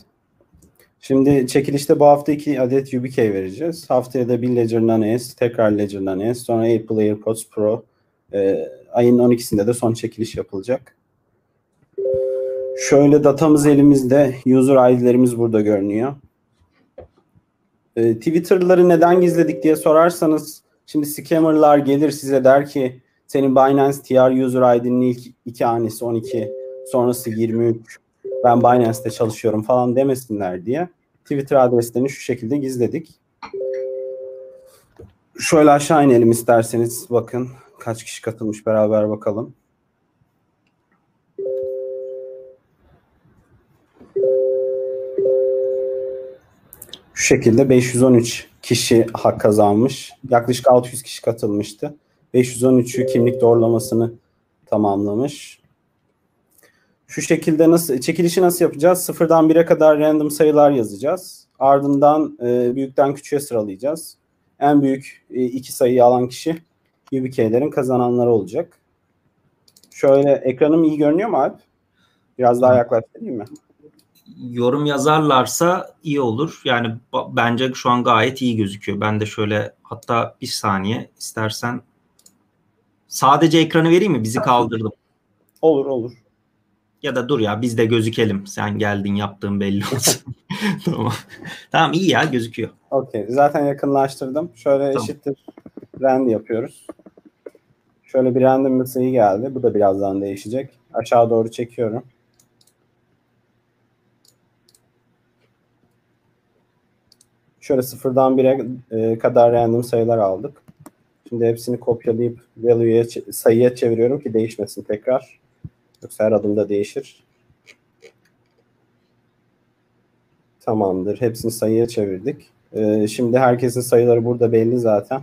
Şimdi çekilişte bu hafta iki adet UBK vereceğiz. Haftaya da bir Ledger Nano S, tekrar Ledger Nano S, sonra Apple AirPods Pro. Ee, ayın 12'sinde de son çekiliş yapılacak. Şöyle datamız elimizde. User ID'lerimiz burada görünüyor. Ee, Twitter'ları neden gizledik diye sorarsanız şimdi scammer'lar gelir size der ki senin Binance TR user ID'nin ilk iki hanesi 12 sonrası 23 ben Binance'te çalışıyorum falan demesinler diye Twitter adreslerini şu şekilde gizledik. Şöyle aşağı inelim isterseniz bakın kaç kişi katılmış beraber bakalım. Şu şekilde 513 kişi hak kazanmış. Yaklaşık 600 kişi katılmıştı. 513'ü kimlik doğrulamasını tamamlamış. Şu şekilde nasıl çekilişi nasıl yapacağız? Sıfırdan 1'e kadar random sayılar yazacağız. Ardından e, büyükten küçüğe sıralayacağız. En büyük e, iki sayıyı alan kişi UBK'lerin kazananları olacak. Şöyle ekranım iyi görünüyor mu Alp? Biraz daha yaklaştırayım mı? Yorum yazarlarsa iyi olur. Yani bence şu an gayet iyi gözüküyor. Ben de şöyle hatta bir saniye istersen sadece ekranı vereyim mi? Bizi kaldırdım. Olur olur. Ya da dur ya biz de gözükelim. Sen geldin yaptığın belli olsun. tamam. Tamam iyi ya gözüküyor. Okey. Zaten yakınlaştırdım. Şöyle tamam. eşittir rend yapıyoruz. Şöyle bir random sayı geldi. Bu da birazdan değişecek. Aşağı doğru çekiyorum. Şöyle sıfırdan bire e, kadar random sayılar aldık. Şimdi hepsini kopyalayıp value'ye sayıya çeviriyorum ki değişmesin tekrar. Yoksa her adımda değişir. Tamamdır. Hepsini sayıya çevirdik. Ee, şimdi herkesin sayıları burada belli zaten.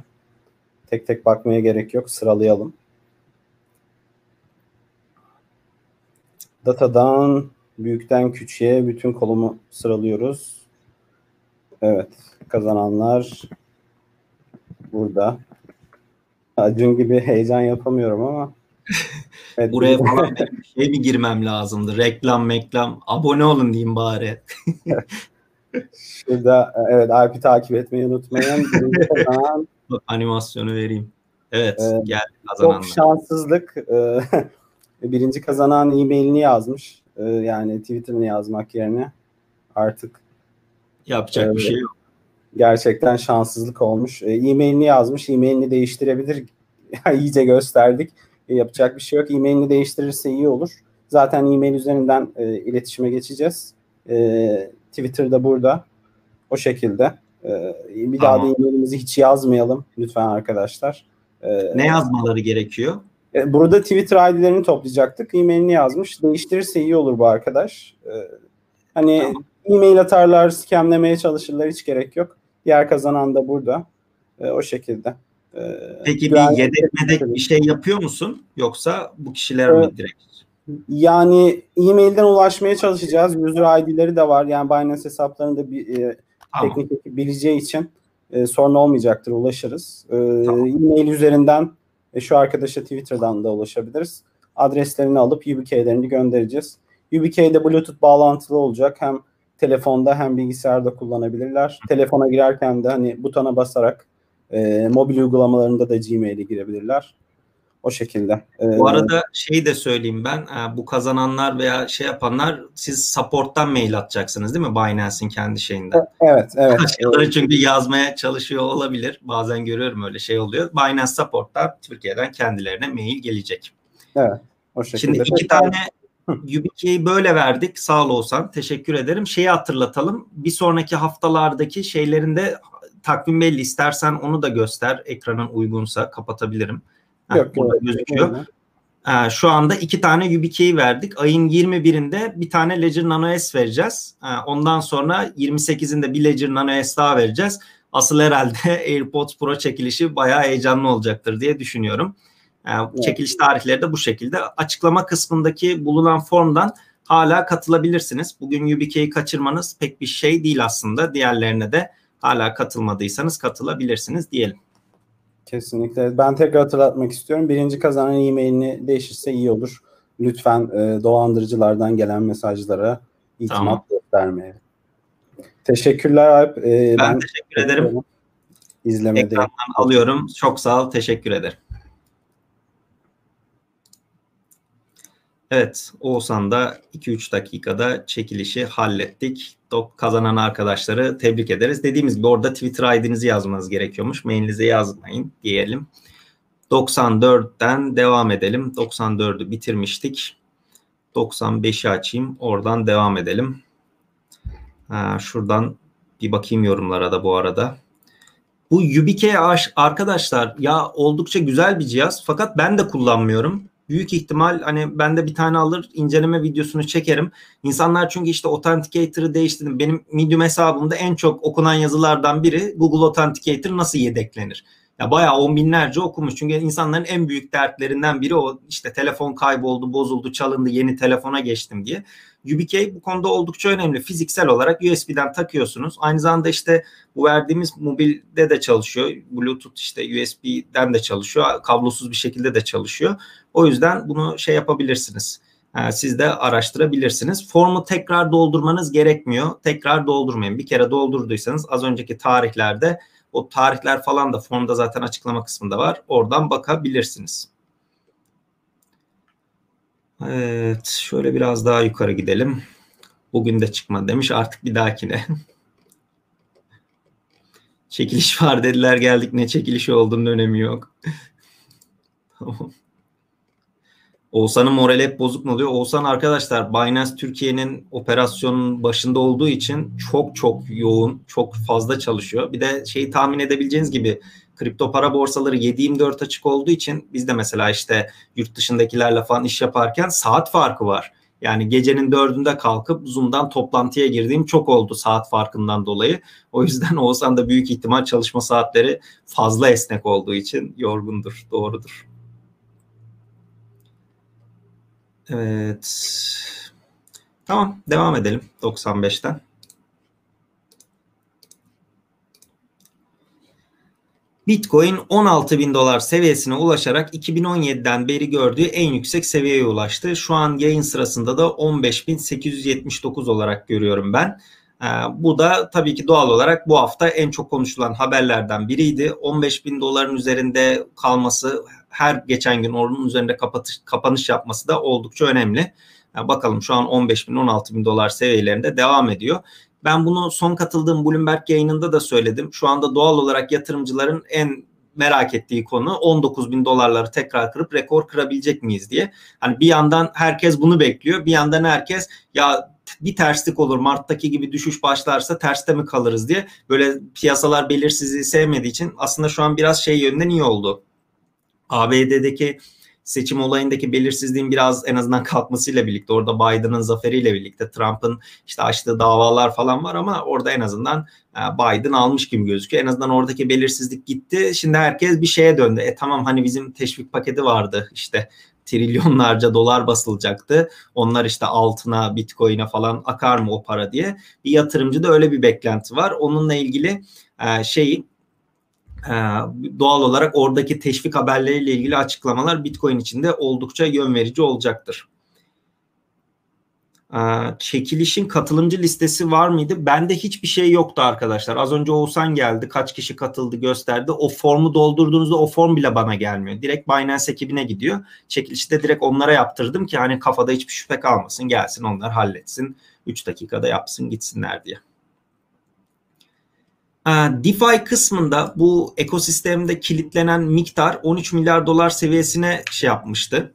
Tek tek bakmaya gerek yok. Sıralayalım. Datadan büyükten küçüğe bütün kolumu sıralıyoruz. Evet. Kazananlar burada. Dün gibi heyecan yapamıyorum ama Evet, Buraya falan şey mi girmem lazımdı? Reklam, meklam, abone olun diyeyim bari. Şurada evet Alp'i takip etmeyi unutmayın. Animasyonu vereyim. Evet, ee, geldi kazananlar. Çok şanssızlık. Ee, birinci kazanan e-mailini yazmış. Ee, yani Twitter'ını yazmak yerine artık yapacak e, bir şey yok. Gerçekten şanssızlık olmuş. E-mailini yazmış. E-mailini değiştirebilir. iyice gösterdik yapacak bir şey yok. E-mailini değiştirirse iyi olur. Zaten e-mail üzerinden e, iletişime geçeceğiz. E, Twitter'da burada. O şekilde. E, bir tamam. daha da e-mailimizi hiç yazmayalım lütfen arkadaşlar. E, ne yazmaları gerekiyor? E, burada Twitter ID'lerini toplayacaktık. E-mailini yazmış. Değiştirirse iyi olur bu arkadaş. E, hani tamam. e-mail atarlar, scamlemeye çalışırlar. Hiç gerek yok. Diğer kazanan da burada. E, o şekilde. Ee, Peki bir yedek medek bir şey yapıyor musun? Yoksa bu kişiler mi direkt? Yani e-mailden ulaşmaya çalışacağız. User ID'leri de var. Yani Binance hesaplarında bir e, tamam. teknik ekip bileceği için e, sorun olmayacaktır. Ulaşırız. E, tamam. E-mail üzerinden e, şu arkadaşa Twitter'dan da ulaşabiliriz. Adreslerini alıp UBK'lerini göndereceğiz. UBK'de Bluetooth bağlantılı olacak. Hem telefonda hem bilgisayarda kullanabilirler. Telefona girerken de hani butona basarak e, mobil uygulamalarında da Gmail'e girebilirler. O şekilde. Bu arada şeyi de söyleyeyim ben. E, bu kazananlar veya şey yapanlar siz support'tan mail atacaksınız değil mi? Binance'in kendi şeyinden. Evet, evet. Başkaları çünkü yazmaya çalışıyor olabilir. Bazen görüyorum öyle şey oluyor. Binance support'tan Türkiye'den kendilerine mail gelecek. Evet. O şekilde. Şimdi iki tane YubiKey'i böyle verdik. Sağ ol olsan. Teşekkür ederim. Şeyi hatırlatalım. Bir sonraki haftalardaki şeylerinde takvim belli. İstersen onu da göster. Ekranın uygunsa kapatabilirim. Yok, burada yok, gözüküyor. Yok. Ee, şu anda iki tane YubiKey verdik. Ayın 21'inde bir tane Ledger Nano S vereceğiz. Ee, ondan sonra 28'inde bir Ledger Nano S daha vereceğiz. Asıl herhalde AirPods Pro çekilişi bayağı heyecanlı olacaktır diye düşünüyorum. Ee, evet. Çekiliş tarihleri de bu şekilde. Açıklama kısmındaki bulunan formdan hala katılabilirsiniz. Bugün YubiKey'i kaçırmanız pek bir şey değil aslında. Diğerlerine de hala katılmadıysanız katılabilirsiniz diyelim. Kesinlikle. Ben tekrar hatırlatmak istiyorum. Birinci kazanan e-mailini değişirse iyi olur. Lütfen e, dolandırıcılardan gelen mesajlara itimat tamam. Teşekkürler Alp. Ee, ben, ben teşekkür ederim. İzlemede. Ekrandan alıyorum. Çok sağ ol. Teşekkür ederim. Evet, Oğuzhan da 2-3 dakikada çekilişi hallettik. Dok kazanan arkadaşları tebrik ederiz. Dediğimiz gibi orada Twitter ID'nizi yazmanız gerekiyormuş. Mailinizi yazmayın diyelim. 94'ten devam edelim. 94'ü bitirmiştik. 95'i açayım. Oradan devam edelim. Ha, şuradan bir bakayım yorumlara da bu arada. Bu UBK arkadaşlar ya oldukça güzel bir cihaz fakat ben de kullanmıyorum büyük ihtimal hani ben de bir tane alır inceleme videosunu çekerim. İnsanlar çünkü işte Authenticator'ı değiştirdim. Benim Medium hesabımda en çok okunan yazılardan biri Google Authenticator nasıl yedeklenir? Ya bayağı on binlerce okumuş. Çünkü insanların en büyük dertlerinden biri o işte telefon kayboldu, bozuldu, çalındı, yeni telefona geçtim diye. YubiKey bu konuda oldukça önemli. Fiziksel olarak USB'den takıyorsunuz. Aynı zamanda işte bu verdiğimiz mobilde de çalışıyor. Bluetooth işte USB'den de çalışıyor. Kablosuz bir şekilde de çalışıyor. O yüzden bunu şey yapabilirsiniz. Ee, siz de araştırabilirsiniz. Formu tekrar doldurmanız gerekmiyor. Tekrar doldurmayın. Bir kere doldurduysanız az önceki tarihlerde o tarihler falan da formda zaten açıklama kısmında var. Oradan bakabilirsiniz. Evet, şöyle biraz daha yukarı gidelim. Bugün de çıkmadı demiş artık bir dahakine. Çekiliş var dediler geldik ne çekilişi olduğunun önemi yok. tamam. Oğuzhan'ın morali hep bozuk mu oluyor? Oğuzhan arkadaşlar Binance Türkiye'nin operasyonun başında olduğu için çok çok yoğun, çok fazla çalışıyor. Bir de şeyi tahmin edebileceğiniz gibi kripto para borsaları 7-24 açık olduğu için biz de mesela işte yurt dışındakilerle falan iş yaparken saat farkı var. Yani gecenin dördünde kalkıp Zoom'dan toplantıya girdiğim çok oldu saat farkından dolayı. O yüzden Oğuzhan da büyük ihtimal çalışma saatleri fazla esnek olduğu için yorgundur, doğrudur. Evet. Tamam devam edelim 95'ten. Bitcoin 16 bin dolar seviyesine ulaşarak 2017'den beri gördüğü en yüksek seviyeye ulaştı. Şu an yayın sırasında da 15.879 olarak görüyorum ben. Ee, bu da tabii ki doğal olarak bu hafta en çok konuşulan haberlerden biriydi. 15 bin doların üzerinde kalması her geçen gün onun üzerinde kapatış, kapanış yapması da oldukça önemli. Yani bakalım şu an 15 bin 16 bin dolar seviyelerinde devam ediyor. Ben bunu son katıldığım Bloomberg yayınında da söyledim. Şu anda doğal olarak yatırımcıların en merak ettiği konu 19 bin dolarları tekrar kırıp rekor kırabilecek miyiz diye. Hani bir yandan herkes bunu bekliyor. Bir yandan herkes ya bir terslik olur Mart'taki gibi düşüş başlarsa terste mi kalırız diye böyle piyasalar belirsizliği sevmediği için aslında şu an biraz şey yönden iyi oldu. ABD'deki seçim olayındaki belirsizliğin biraz en azından kalkmasıyla birlikte orada Biden'ın zaferiyle birlikte Trump'ın işte açtığı davalar falan var ama orada en azından e, Biden almış gibi gözüküyor. En azından oradaki belirsizlik gitti. Şimdi herkes bir şeye döndü. E tamam hani bizim teşvik paketi vardı işte trilyonlarca dolar basılacaktı. Onlar işte altına, bitcoin'e falan akar mı o para diye. Bir yatırımcı da öyle bir beklenti var. Onunla ilgili şeyi ee, doğal olarak oradaki teşvik haberleriyle ilgili açıklamalar Bitcoin içinde oldukça yön verici olacaktır. Ee, çekilişin katılımcı listesi var mıydı? Bende hiçbir şey yoktu arkadaşlar. Az önce Oğuzhan geldi. Kaç kişi katıldı gösterdi. O formu doldurduğunuzda o form bile bana gelmiyor. Direkt Binance ekibine gidiyor. Çekilişi de direkt onlara yaptırdım ki hani kafada hiçbir şüphe kalmasın. Gelsin onlar halletsin. 3 dakikada yapsın gitsinler diye. Ee, DeFi kısmında bu ekosistemde kilitlenen miktar 13 milyar dolar seviyesine şey yapmıştı.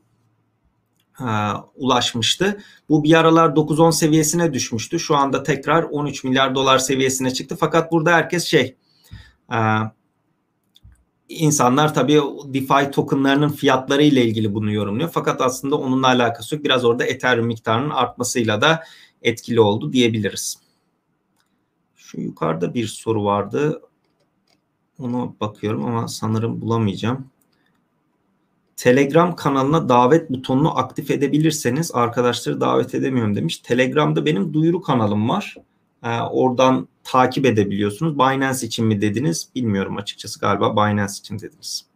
E, ulaşmıştı. Bu bir aralar 9-10 seviyesine düşmüştü. Şu anda tekrar 13 milyar dolar seviyesine çıktı. Fakat burada herkes şey e, insanlar tabii DeFi tokenlarının fiyatları ile ilgili bunu yorumluyor. Fakat aslında onunla alakası yok. Biraz orada Ethereum miktarının artmasıyla da etkili oldu diyebiliriz. Şu yukarıda bir soru vardı. Ona bakıyorum ama sanırım bulamayacağım. Telegram kanalına davet butonunu aktif edebilirseniz arkadaşları davet edemiyorum demiş. Telegram'da benim duyuru kanalım var. Ee, oradan takip edebiliyorsunuz. Binance için mi dediniz? Bilmiyorum açıkçası galiba Binance için dediniz.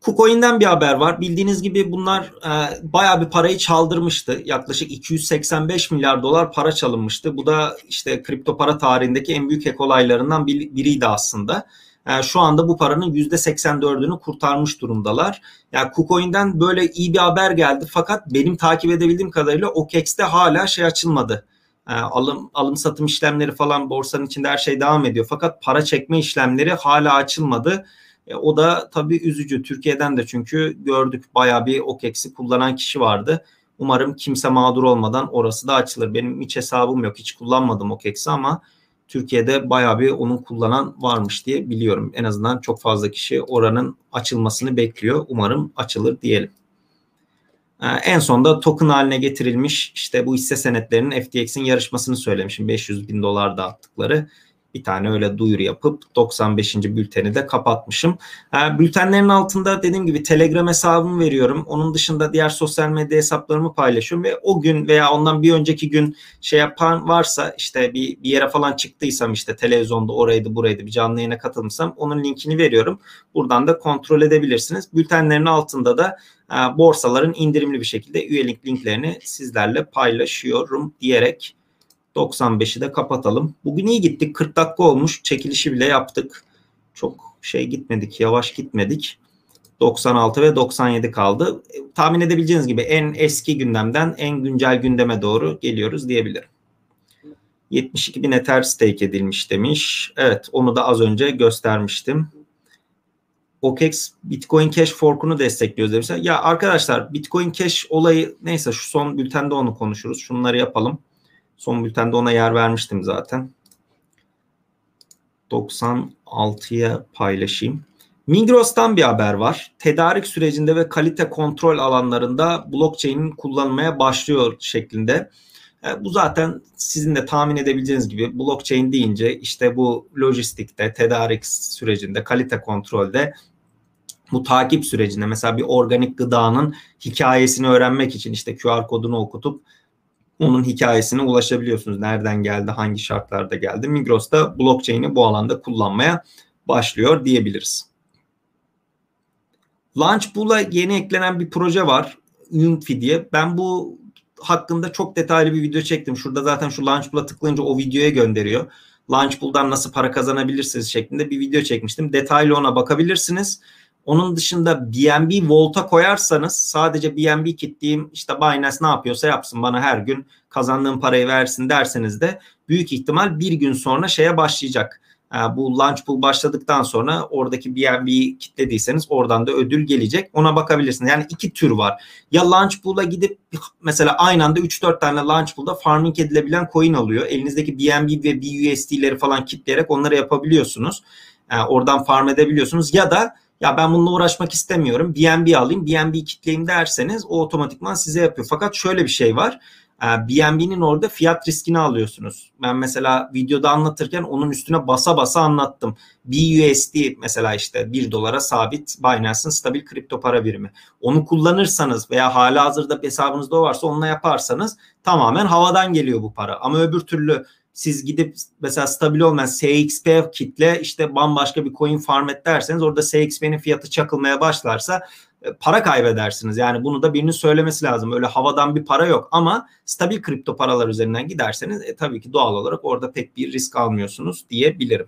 KuCoin'den bir haber var. Bildiğiniz gibi bunlar e, bayağı bir parayı çaldırmıştı. Yaklaşık 285 milyar dolar para çalınmıştı. Bu da işte kripto para tarihindeki en büyük ek olaylarından bir, biriydi aslında. E, şu anda bu paranın %84'ünü kurtarmış durumdalar. Yani KuCoin'den böyle iyi bir haber geldi. Fakat benim takip edebildiğim kadarıyla OKEX'te hala şey açılmadı. E, alım alım satım işlemleri falan borsanın içinde her şey devam ediyor. Fakat para çekme işlemleri hala açılmadı. E, o da tabii üzücü. Türkiye'den de çünkü gördük bayağı bir OKEX'i kullanan kişi vardı. Umarım kimse mağdur olmadan orası da açılır. Benim hiç hesabım yok. Hiç kullanmadım OKEX'i ama Türkiye'de bayağı bir onun kullanan varmış diye biliyorum. En azından çok fazla kişi oranın açılmasını bekliyor. Umarım açılır diyelim. E, en sonda token haline getirilmiş işte bu hisse senetlerinin FTX'in yarışmasını söylemişim. 500 bin dolar dağıttıkları bir tane öyle duyuru yapıp 95. bülteni de kapatmışım. E, bültenlerin altında dediğim gibi Telegram hesabımı veriyorum. Onun dışında diğer sosyal medya hesaplarımı paylaşıyorum ve o gün veya ondan bir önceki gün şey yapan varsa işte bir, bir yere falan çıktıysam işte televizyonda oraydı buraydı bir canlı yayına katılmışsam onun linkini veriyorum. Buradan da kontrol edebilirsiniz. Bültenlerin altında da e, borsaların indirimli bir şekilde üyelik linklerini sizlerle paylaşıyorum diyerek 95'i de kapatalım. Bugün iyi gittik. 40 dakika olmuş. Çekilişi bile yaptık. Çok şey gitmedik. Yavaş gitmedik. 96 ve 97 kaldı. E, tahmin edebileceğiniz gibi en eski gündemden en güncel gündeme doğru geliyoruz diyebilirim. 72 bin Ether stake edilmiş demiş. Evet onu da az önce göstermiştim. OKEX Bitcoin Cash fork'unu destekliyoruz demişler. Ya arkadaşlar Bitcoin Cash olayı neyse şu son bültende onu konuşuruz. Şunları yapalım. Son bültende ona yer vermiştim zaten. 96'ya paylaşayım. Migros'tan bir haber var. Tedarik sürecinde ve kalite kontrol alanlarında blockchain'in kullanılmaya başlıyor şeklinde. E, bu zaten sizin de tahmin edebileceğiniz gibi blockchain deyince işte bu lojistikte, tedarik sürecinde, kalite kontrolde bu takip sürecinde mesela bir organik gıdanın hikayesini öğrenmek için işte QR kodunu okutup onun hikayesine ulaşabiliyorsunuz. Nereden geldi, hangi şartlarda geldi. Migros da blockchain'i bu alanda kullanmaya başlıyor diyebiliriz. Launchpool'a yeni eklenen bir proje var. Unfi diye. Ben bu hakkında çok detaylı bir video çektim. Şurada zaten şu Launchpool'a tıklayınca o videoya gönderiyor. Launchpool'dan nasıl para kazanabilirsiniz şeklinde bir video çekmiştim. Detaylı ona bakabilirsiniz. Onun dışında BNB Volt'a koyarsanız sadece BNB kitleyeyim işte Binance ne yapıyorsa yapsın bana her gün kazandığım parayı versin derseniz de büyük ihtimal bir gün sonra şeye başlayacak. Ee, bu launch pool başladıktan sonra oradaki BNB'yi kitlediyseniz oradan da ödül gelecek. Ona bakabilirsiniz. Yani iki tür var. Ya launch pool'a gidip mesela aynı anda 3-4 tane launch pool'da farming edilebilen coin alıyor. Elinizdeki BNB ve BUSD'leri falan kitleyerek onları yapabiliyorsunuz. Ee, oradan farm edebiliyorsunuz. Ya da ya ben bununla uğraşmak istemiyorum. BNB alayım, BNB kitleyim derseniz o otomatikman size yapıyor. Fakat şöyle bir şey var. BNB'nin orada fiyat riskini alıyorsunuz. Ben mesela videoda anlatırken onun üstüne basa basa anlattım. BUSD mesela işte 1 dolara sabit Binance'ın stabil kripto para birimi. Onu kullanırsanız veya hala hazırda hesabınızda o varsa onunla yaparsanız tamamen havadan geliyor bu para. Ama öbür türlü siz gidip mesela stabil olmayan SXP kitle işte bambaşka bir coin farm et derseniz orada SXP'nin fiyatı çakılmaya başlarsa e, para kaybedersiniz. Yani bunu da birinin söylemesi lazım. Öyle havadan bir para yok ama stabil kripto paralar üzerinden giderseniz e, tabii ki doğal olarak orada pek bir risk almıyorsunuz diyebilirim.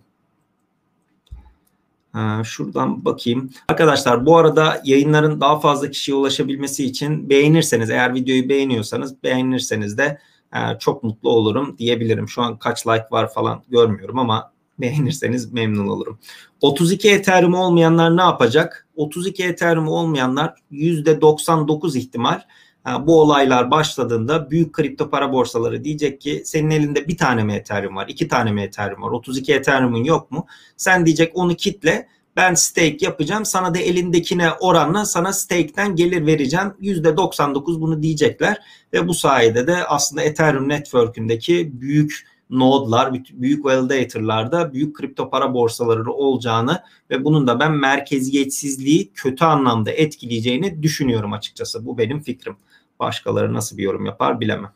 Ha, şuradan bakayım. Arkadaşlar bu arada yayınların daha fazla kişiye ulaşabilmesi için beğenirseniz eğer videoyu beğeniyorsanız beğenirseniz de e, çok mutlu olurum diyebilirim. Şu an kaç like var falan görmüyorum ama beğenirseniz memnun olurum. 32 Ethereum olmayanlar ne yapacak? 32 Ethereum olmayanlar %99 ihtimal e, bu olaylar başladığında büyük kripto para borsaları diyecek ki senin elinde bir tane mi Ethereum var, iki tane mi Ethereum var, 32 Ethereum'un yok mu? Sen diyecek onu kitle ben stake yapacağım sana da elindekine oranla sana stake'ten gelir vereceğim. %99 bunu diyecekler ve bu sayede de aslında Ethereum network'ündeki büyük nodlar, büyük validator'larda büyük kripto para borsaları olacağını ve bunun da ben merkeziyetsizliği kötü anlamda etkileyeceğini düşünüyorum açıkçası. Bu benim fikrim. Başkaları nasıl bir yorum yapar bilemem.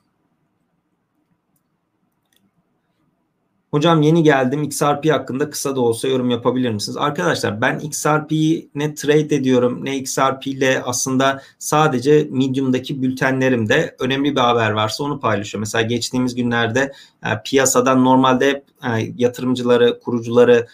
Hocam yeni geldim XRP hakkında kısa da olsa yorum yapabilir misiniz? Arkadaşlar ben XRP'yi ne trade ediyorum ne XRP ile aslında sadece Medium'daki bültenlerimde önemli bir haber varsa onu paylaşıyorum. Mesela geçtiğimiz günlerde e, piyasadan normalde e, yatırımcıları, kurucuları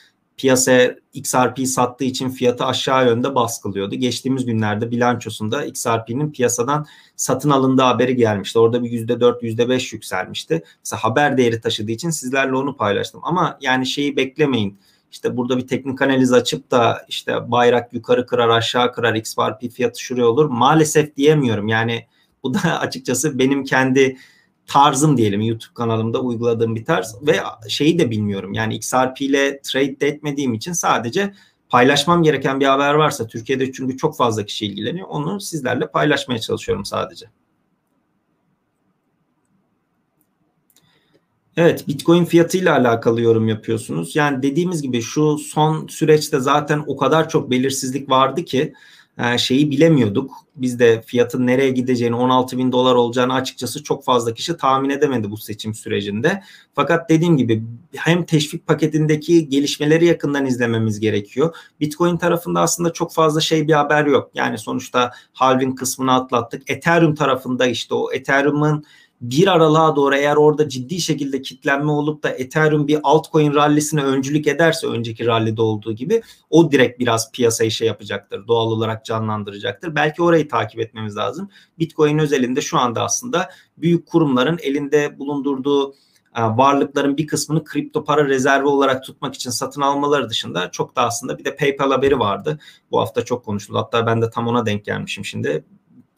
piyasaya XRP sattığı için fiyatı aşağı yönde baskılıyordu. Geçtiğimiz günlerde bilançosunda XRP'nin piyasadan satın alındığı haberi gelmişti. Orada bir %4, %5 yükselmişti. Mesela haber değeri taşıdığı için sizlerle onu paylaştım. Ama yani şeyi beklemeyin. İşte burada bir teknik analiz açıp da işte bayrak yukarı kırar aşağı kırar XRP fiyatı şuraya olur. Maalesef diyemiyorum. Yani bu da açıkçası benim kendi tarzım diyelim YouTube kanalımda uyguladığım bir tarz ve şeyi de bilmiyorum. Yani XRP ile trade de etmediğim için sadece paylaşmam gereken bir haber varsa Türkiye'de çünkü çok fazla kişi ilgileniyor. Onu sizlerle paylaşmaya çalışıyorum sadece. Evet, Bitcoin fiyatıyla alakalı yorum yapıyorsunuz. Yani dediğimiz gibi şu son süreçte zaten o kadar çok belirsizlik vardı ki şeyi bilemiyorduk. Biz de fiyatın nereye gideceğini 16 bin dolar olacağını açıkçası çok fazla kişi tahmin edemedi bu seçim sürecinde. Fakat dediğim gibi hem teşvik paketindeki gelişmeleri yakından izlememiz gerekiyor. Bitcoin tarafında aslında çok fazla şey bir haber yok. Yani sonuçta halving kısmını atlattık. Ethereum tarafında işte o Ethereum'un bir aralığa doğru eğer orada ciddi şekilde kitlenme olup da Ethereum bir altcoin rallisine öncülük ederse önceki rallide olduğu gibi o direkt biraz piyasayı şey yapacaktır. Doğal olarak canlandıracaktır. Belki orayı takip etmemiz lazım. Bitcoin özelinde şu anda aslında büyük kurumların elinde bulundurduğu e, varlıkların bir kısmını kripto para rezervi olarak tutmak için satın almaları dışında çok da aslında bir de PayPal haberi vardı. Bu hafta çok konuşuldu. Hatta ben de tam ona denk gelmişim şimdi.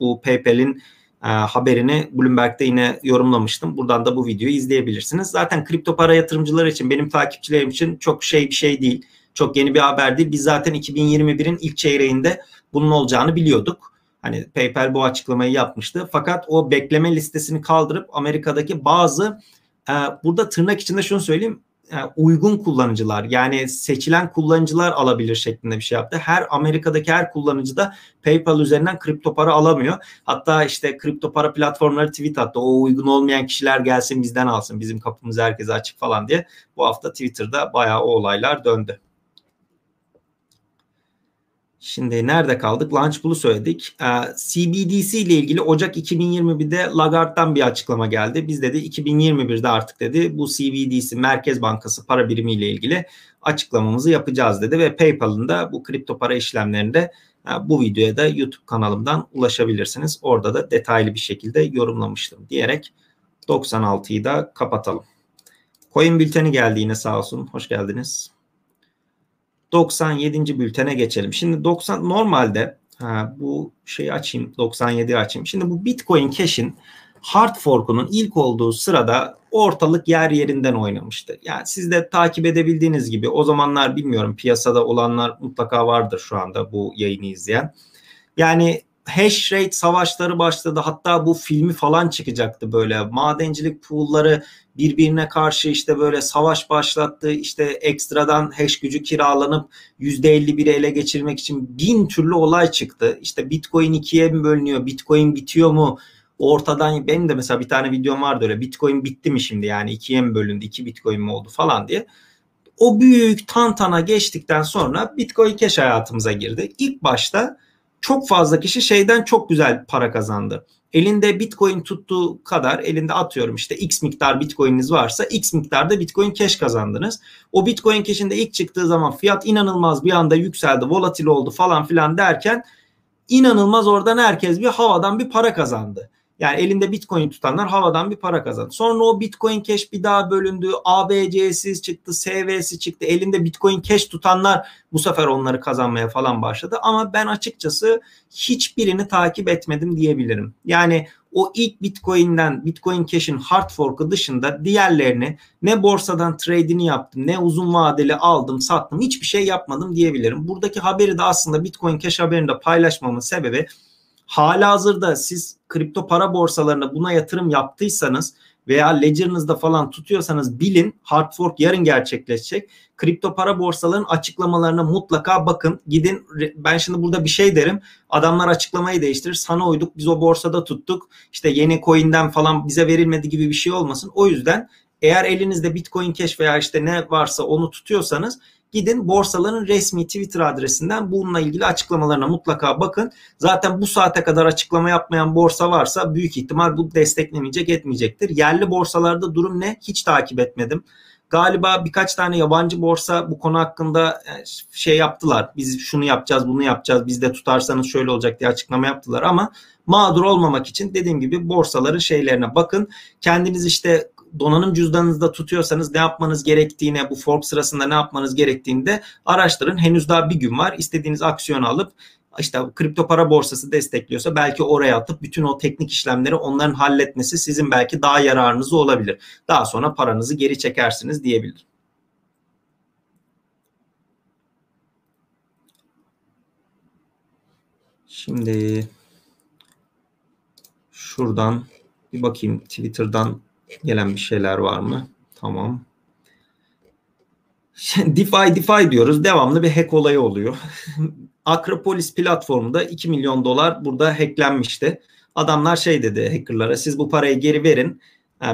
Bu PayPal'in e, haberini Bloomberg'de yine yorumlamıştım. Buradan da bu videoyu izleyebilirsiniz. Zaten kripto para yatırımcıları için benim takipçilerim için çok şey bir şey değil. Çok yeni bir haber değil. Biz zaten 2021'in ilk çeyreğinde bunun olacağını biliyorduk. Hani PayPal bu açıklamayı yapmıştı. Fakat o bekleme listesini kaldırıp Amerika'daki bazı e, burada tırnak içinde şunu söyleyeyim uygun kullanıcılar yani seçilen kullanıcılar alabilir şeklinde bir şey yaptı. Her Amerika'daki her kullanıcı da PayPal üzerinden kripto para alamıyor. Hatta işte kripto para platformları tweet attı. O uygun olmayan kişiler gelsin bizden alsın. Bizim kapımız herkese açık falan diye. Bu hafta Twitter'da bayağı o olaylar döndü. Şimdi nerede kaldık? Launch Pool'u söyledik. Ee, CBDC ile ilgili Ocak 2021'de Lagarde'dan bir açıklama geldi. Biz dedi 2021'de artık dedi bu CBDC Merkez Bankası para birimi ile ilgili açıklamamızı yapacağız dedi ve PayPal'ın da bu kripto para işlemlerinde e, bu videoya da YouTube kanalımdan ulaşabilirsiniz. Orada da detaylı bir şekilde yorumlamıştım diyerek 96'yı da kapatalım. Coin bülteni geldi yine sağ olsun. Hoş geldiniz. 97. bültene geçelim. Şimdi 90 normalde ha, bu şeyi açayım 97 açayım. Şimdi bu Bitcoin Cash'in hard fork'unun ilk olduğu sırada ortalık yer yerinden oynamıştı. Yani siz de takip edebildiğiniz gibi o zamanlar bilmiyorum piyasada olanlar mutlaka vardır şu anda bu yayını izleyen. Yani hash rate savaşları başladı. Hatta bu filmi falan çıkacaktı böyle. Madencilik pool'ları birbirine karşı işte böyle savaş başlattı. İşte ekstradan hash gücü kiralanıp %51'i ele geçirmek için bin türlü olay çıktı. İşte Bitcoin ikiye mi bölünüyor? Bitcoin bitiyor mu? Ortadan benim de mesela bir tane videom vardı öyle. Bitcoin bitti mi şimdi yani ikiye mi bölündü? iki Bitcoin mi oldu falan diye. O büyük tantana geçtikten sonra Bitcoin Cash hayatımıza girdi. İlk başta çok fazla kişi şeyden çok güzel para kazandı. Elinde Bitcoin tuttuğu kadar elinde atıyorum işte X miktar Bitcoin'iniz varsa X miktarda Bitcoin Cash kazandınız. O Bitcoin Cash'in de ilk çıktığı zaman fiyat inanılmaz bir anda yükseldi, volatil oldu falan filan derken inanılmaz oradan herkes bir havadan bir para kazandı. Yani elinde Bitcoin tutanlar havadan bir para kazandı. Sonra o Bitcoin Cash bir daha bölündü. ABC'siz çıktı, SV'si çıktı. Elinde Bitcoin Cash tutanlar bu sefer onları kazanmaya falan başladı. Ama ben açıkçası hiçbirini takip etmedim diyebilirim. Yani o ilk Bitcoin'den Bitcoin Cash'in hard fork'ı dışında diğerlerini ne borsadan trade'ini yaptım ne uzun vadeli aldım sattım hiçbir şey yapmadım diyebilirim. Buradaki haberi de aslında Bitcoin Cash haberini de paylaşmamın sebebi hala hazırda siz kripto para borsalarına buna yatırım yaptıysanız veya ledger'ınızda falan tutuyorsanız bilin hard fork yarın gerçekleşecek. Kripto para borsalarının açıklamalarına mutlaka bakın. Gidin ben şimdi burada bir şey derim. Adamlar açıklamayı değiştirir. Sana uyduk biz o borsada tuttuk. İşte yeni coin'den falan bize verilmedi gibi bir şey olmasın. O yüzden eğer elinizde Bitcoin Cash veya işte ne varsa onu tutuyorsanız Gidin borsaların resmi Twitter adresinden bununla ilgili açıklamalarına mutlaka bakın. Zaten bu saate kadar açıklama yapmayan borsa varsa büyük ihtimal bu desteklemeyecek etmeyecektir. Yerli borsalarda durum ne? Hiç takip etmedim. Galiba birkaç tane yabancı borsa bu konu hakkında e, şey yaptılar. Biz şunu yapacağız, bunu yapacağız. Biz de tutarsanız şöyle olacak diye açıklama yaptılar ama mağdur olmamak için dediğim gibi borsaların şeylerine bakın. Kendiniz işte donanım cüzdanınızda tutuyorsanız ne yapmanız gerektiğine bu fork sırasında ne yapmanız gerektiğini de araştırın. Henüz daha bir gün var. İstediğiniz aksiyonu alıp işte kripto para borsası destekliyorsa belki oraya atıp bütün o teknik işlemleri onların halletmesi sizin belki daha yararınızı olabilir. Daha sonra paranızı geri çekersiniz diyebilir. Şimdi şuradan bir bakayım Twitter'dan gelen bir şeyler var mı? Tamam. DeFi DeFi diyoruz. Devamlı bir hack olayı oluyor. Akropolis platformunda 2 milyon dolar burada hacklenmişti. Adamlar şey dedi hackerlara siz bu parayı geri verin.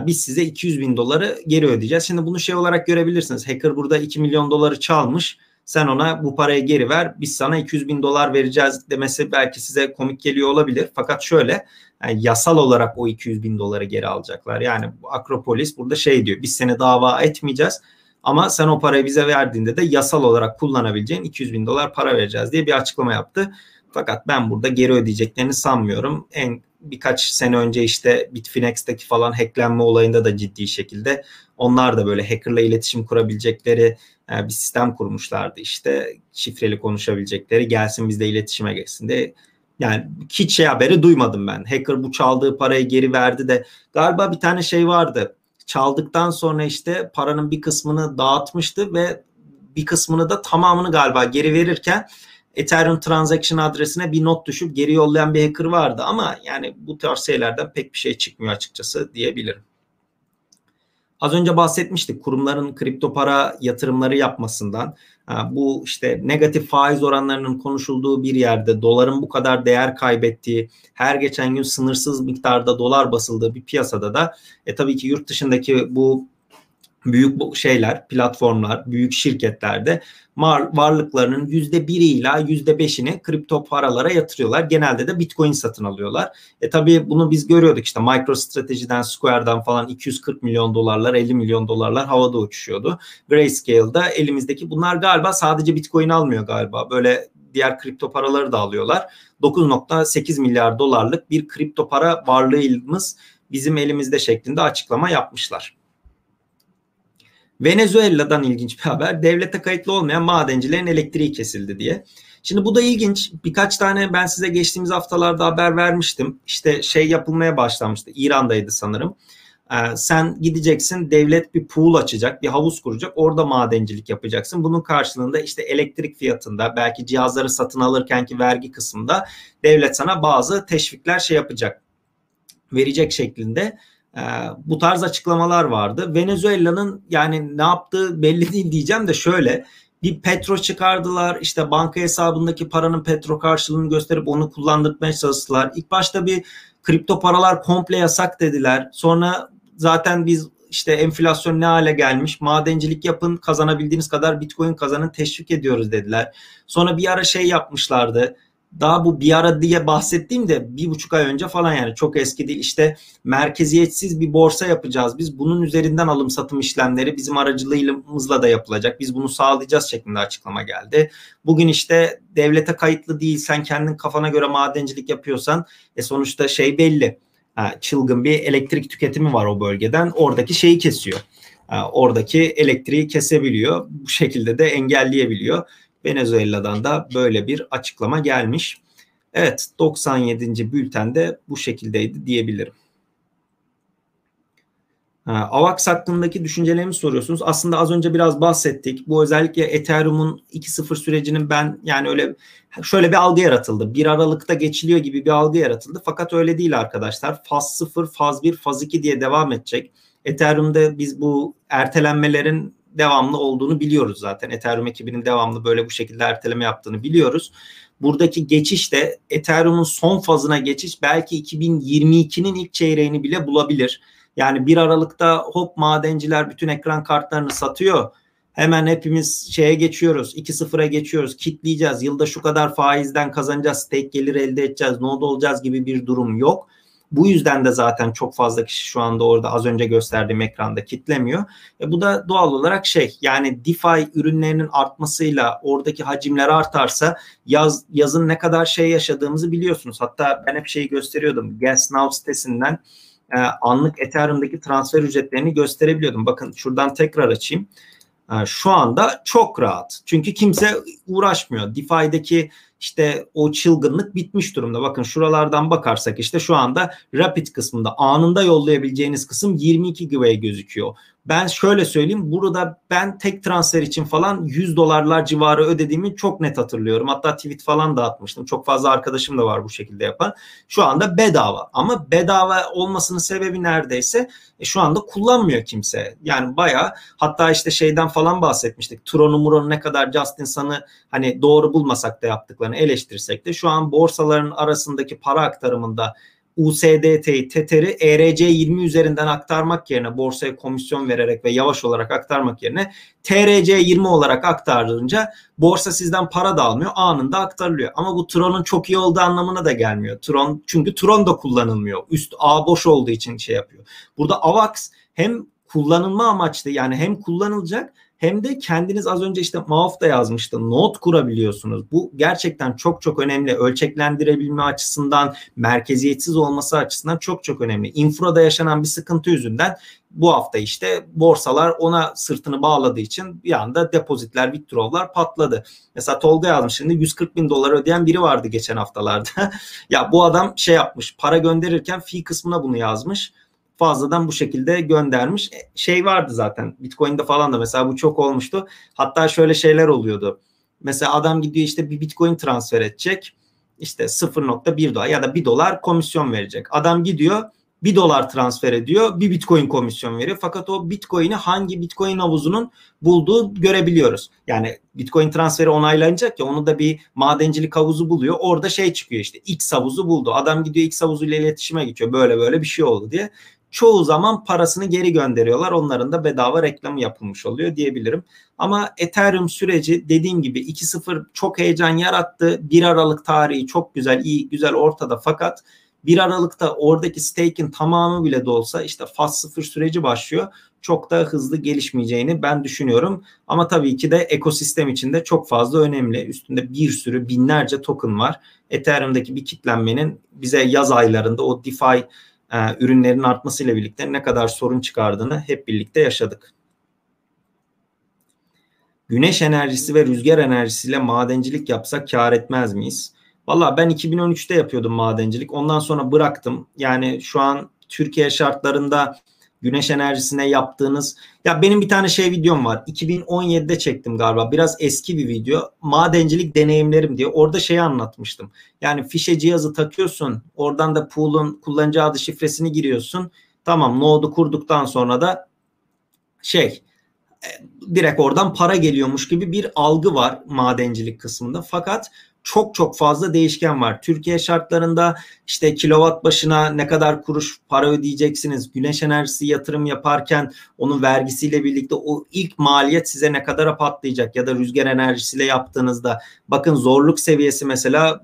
Biz size 200 bin doları geri ödeyeceğiz. Şimdi bunu şey olarak görebilirsiniz. Hacker burada 2 milyon doları çalmış. Sen ona bu parayı geri ver. Biz sana 200 bin dolar vereceğiz demesi belki size komik geliyor olabilir. Fakat şöyle yani yasal olarak o 200 bin doları geri alacaklar. Yani Akropolis burada şey diyor. Biz seni dava etmeyeceğiz ama sen o parayı bize verdiğinde de yasal olarak kullanabileceğin 200 bin dolar para vereceğiz diye bir açıklama yaptı. Fakat ben burada geri ödeyeceklerini sanmıyorum. En birkaç sene önce işte Bitfinex'teki falan hacklenme olayında da ciddi şekilde onlar da böyle hackerla iletişim kurabilecekleri e, bir sistem kurmuşlardı işte şifreli konuşabilecekleri gelsin bizde iletişime geçsin de yani hiç şey haberi duymadım ben. Hacker bu çaldığı parayı geri verdi de galiba bir tane şey vardı çaldıktan sonra işte paranın bir kısmını dağıtmıştı ve bir kısmını da tamamını galiba geri verirken Ethereum transaction adresine bir not düşüp geri yollayan bir hacker vardı ama yani bu tarz şeylerden pek bir şey çıkmıyor açıkçası diyebilirim. Az önce bahsetmiştik kurumların kripto para yatırımları yapmasından. Bu işte negatif faiz oranlarının konuşulduğu bir yerde doların bu kadar değer kaybettiği, her geçen gün sınırsız miktarda dolar basıldığı bir piyasada da e, tabii ki yurt dışındaki bu büyük şeyler, platformlar, büyük şirketlerde varlıklarının yüzde biri ila yüzde beşini kripto paralara yatırıyorlar. Genelde de bitcoin satın alıyorlar. E tabii bunu biz görüyorduk işte MicroStrategy'den, Square'dan falan 240 milyon dolarlar, 50 milyon dolarlar havada uçuşuyordu. Grayscale'da elimizdeki bunlar galiba sadece bitcoin almıyor galiba. Böyle diğer kripto paraları da alıyorlar. 9.8 milyar dolarlık bir kripto para varlığımız bizim elimizde şeklinde açıklama yapmışlar. Venezuela'dan ilginç bir haber. Devlete kayıtlı olmayan madencilerin elektriği kesildi diye. Şimdi bu da ilginç. Birkaç tane ben size geçtiğimiz haftalarda haber vermiştim. İşte şey yapılmaya başlamıştı. İran'daydı sanırım. Ee, sen gideceksin devlet bir pool açacak, bir havuz kuracak. Orada madencilik yapacaksın. Bunun karşılığında işte elektrik fiyatında, belki cihazları satın alırkenki vergi kısmında devlet sana bazı teşvikler şey yapacak. Verecek şeklinde e, bu tarz açıklamalar vardı. Venezuela'nın yani ne yaptığı belli değil diyeceğim de şöyle bir petro çıkardılar işte banka hesabındaki paranın petro karşılığını gösterip onu kullandırmaya çalıştılar. İlk başta bir kripto paralar komple yasak dediler. Sonra zaten biz işte enflasyon ne hale gelmiş madencilik yapın kazanabildiğiniz kadar bitcoin kazanın teşvik ediyoruz dediler. Sonra bir ara şey yapmışlardı daha bu bir ara diye bahsettiğim de bir buçuk ay önce falan yani. Çok eski değil. İşte merkeziyetsiz bir borsa yapacağız. Biz bunun üzerinden alım satım işlemleri bizim aracılığımızla da yapılacak. Biz bunu sağlayacağız şeklinde açıklama geldi. Bugün işte devlete kayıtlı değil sen kendin kafana göre madencilik yapıyorsan e sonuçta şey belli. Çılgın bir elektrik tüketimi var o bölgeden. Oradaki şeyi kesiyor. oradaki elektriği kesebiliyor. Bu şekilde de engelleyebiliyor. Venezuela'dan da böyle bir açıklama gelmiş. Evet 97. bültende bu şekildeydi diyebilirim. AVAX hakkındaki düşüncelerimi soruyorsunuz. Aslında az önce biraz bahsettik. Bu özellikle Ethereum'un 2.0 sürecinin ben yani öyle şöyle bir algı yaratıldı. 1 Aralık'ta geçiliyor gibi bir algı yaratıldı. Fakat öyle değil arkadaşlar. Faz 0, faz 1, faz 2 diye devam edecek. Ethereum'da biz bu ertelenmelerin devamlı olduğunu biliyoruz zaten. Ethereum ekibinin devamlı böyle bu şekilde erteleme yaptığını biliyoruz. Buradaki geçiş de Ethereum'un son fazına geçiş belki 2022'nin ilk çeyreğini bile bulabilir. Yani 1 Aralık'ta hop madenciler bütün ekran kartlarını satıyor. Hemen hepimiz şeye geçiyoruz. 2-0'a geçiyoruz. Kitleyeceğiz. Yılda şu kadar faizden kazanacağız. Stake gelir elde edeceğiz. Node olacağız gibi bir durum yok. Bu yüzden de zaten çok fazla kişi şu anda orada az önce gösterdiğim ekranda kitlemiyor. E bu da doğal olarak şey yani DeFi ürünlerinin artmasıyla oradaki hacimler artarsa yaz yazın ne kadar şey yaşadığımızı biliyorsunuz. Hatta ben hep şeyi gösteriyordum. Gas Now sitesinden e, anlık Ethereum'daki transfer ücretlerini gösterebiliyordum. Bakın şuradan tekrar açayım. E, şu anda çok rahat. Çünkü kimse uğraşmıyor. DeFi'deki işte o çılgınlık bitmiş durumda. Bakın şuralardan bakarsak işte şu anda Rapid kısmında anında yollayabileceğiniz kısım 22 GB gözüküyor. Ben şöyle söyleyeyim burada ben tek transfer için falan 100 dolarlar civarı ödediğimi çok net hatırlıyorum. Hatta tweet falan da atmıştım. Çok fazla arkadaşım da var bu şekilde yapan. Şu anda bedava ama bedava olmasının sebebi neredeyse e, şu anda kullanmıyor kimse. Yani baya hatta işte şeyden falan bahsetmiştik. Tron'u Muron'u ne kadar Justin Sun'ı hani doğru bulmasak da yaptıklarını eleştirsek de şu an borsaların arasındaki para aktarımında USDT'yi, Tether'i ERC20 üzerinden aktarmak yerine borsaya komisyon vererek ve yavaş olarak aktarmak yerine TRC20 olarak aktarılınca borsa sizden para da almıyor anında aktarılıyor. Ama bu Tron'un çok iyi olduğu anlamına da gelmiyor. Tron çünkü Tron da kullanılmıyor. Üst ağ boş olduğu için şey yapıyor. Burada AVAX hem kullanılma amaçlı yani hem kullanılacak hem de kendiniz az önce işte Mauf yazmıştı. Not kurabiliyorsunuz. Bu gerçekten çok çok önemli. Ölçeklendirebilme açısından, merkeziyetsiz olması açısından çok çok önemli. Infrada yaşanan bir sıkıntı yüzünden bu hafta işte borsalar ona sırtını bağladığı için bir anda depozitler, withdrawlar patladı. Mesela Tolga yazmış şimdi 140 bin dolar ödeyen biri vardı geçen haftalarda. ya bu adam şey yapmış para gönderirken fi kısmına bunu yazmış fazladan bu şekilde göndermiş. E, şey vardı zaten Bitcoin'de falan da mesela bu çok olmuştu. Hatta şöyle şeyler oluyordu. Mesela adam gidiyor işte bir Bitcoin transfer edecek. İşte 0.1 dolar ya da 1 dolar komisyon verecek. Adam gidiyor 1 dolar transfer ediyor. Bir Bitcoin komisyon veriyor. Fakat o Bitcoin'i hangi Bitcoin havuzunun bulduğu görebiliyoruz. Yani Bitcoin transferi onaylanacak ya onu da bir madencilik havuzu buluyor. Orada şey çıkıyor işte X havuzu buldu. Adam gidiyor X havuzuyla iletişime geçiyor. Böyle böyle bir şey oldu diye çoğu zaman parasını geri gönderiyorlar. Onların da bedava reklamı yapılmış oluyor diyebilirim. Ama Ethereum süreci dediğim gibi 2.0 çok heyecan yarattı. 1 Aralık tarihi çok güzel, iyi, güzel ortada fakat 1 Aralık'ta oradaki stake'in tamamı bile de olsa işte faz 0 süreci başlıyor. Çok da hızlı gelişmeyeceğini ben düşünüyorum. Ama tabii ki de ekosistem içinde çok fazla önemli. Üstünde bir sürü binlerce token var. Ethereum'daki bir kitlenmenin bize yaz aylarında o DeFi e, ürünlerin artmasıyla birlikte ne kadar sorun çıkardığını hep birlikte yaşadık. Güneş enerjisi ve rüzgar enerjisiyle madencilik yapsak kar etmez miyiz? Valla ben 2013'te yapıyordum madencilik. Ondan sonra bıraktım. Yani şu an Türkiye şartlarında güneş enerjisine yaptığınız ya benim bir tane şey videom var. 2017'de çektim galiba. Biraz eski bir video. Madencilik deneyimlerim diye. Orada şeyi anlatmıştım. Yani fişe cihazı takıyorsun oradan da pool'un kullanıcı adı şifresini giriyorsun. Tamam node'u kurduktan sonra da şey e, direkt oradan para geliyormuş gibi bir algı var madencilik kısmında. Fakat çok çok fazla değişken var. Türkiye şartlarında işte kilowatt başına ne kadar kuruş para ödeyeceksiniz? Güneş enerjisi yatırım yaparken onun vergisiyle birlikte o ilk maliyet size ne kadara patlayacak ya da rüzgar enerjisiyle yaptığınızda bakın zorluk seviyesi mesela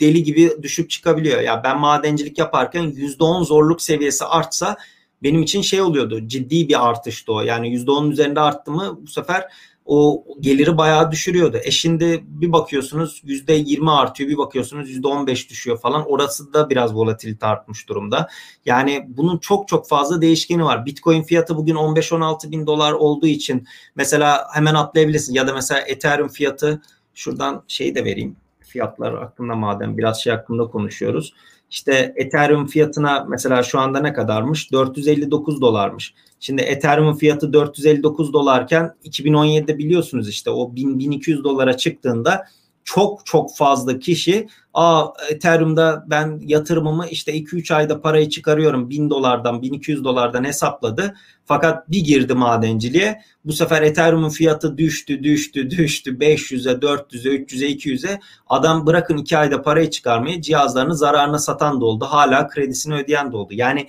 deli gibi düşüp çıkabiliyor. Ya ben madencilik yaparken %10 zorluk seviyesi artsa benim için şey oluyordu. Ciddi bir artıştı o. Yani %10'un üzerinde arttı mı bu sefer o geliri bayağı düşürüyordu. E şimdi bir bakıyorsunuz %20 artıyor bir bakıyorsunuz %15 düşüyor falan. Orası da biraz volatilite artmış durumda. Yani bunun çok çok fazla değişkeni var. Bitcoin fiyatı bugün 15-16 bin dolar olduğu için mesela hemen atlayabilirsin. Ya da mesela Ethereum fiyatı şuradan şeyi de vereyim. Fiyatlar hakkında madem biraz şey hakkında konuşuyoruz. İşte Ethereum fiyatına mesela şu anda ne kadarmış? 459 dolarmış. Şimdi Ethereum'un fiyatı 459 dolarken 2017'de biliyorsunuz işte o 1000 1200 dolara çıktığında çok çok fazla kişi Aa Ethereum'da ben yatırımımı işte 2-3 ayda parayı çıkarıyorum 1000 dolardan 1200 dolardan hesapladı. Fakat bir girdi madenciliğe bu sefer Ethereum'un fiyatı düştü düştü düştü 500'e 400'e 300'e 200'e adam bırakın 2 ayda parayı çıkarmayı cihazlarını zararına satan da oldu. Hala kredisini ödeyen de oldu. Yani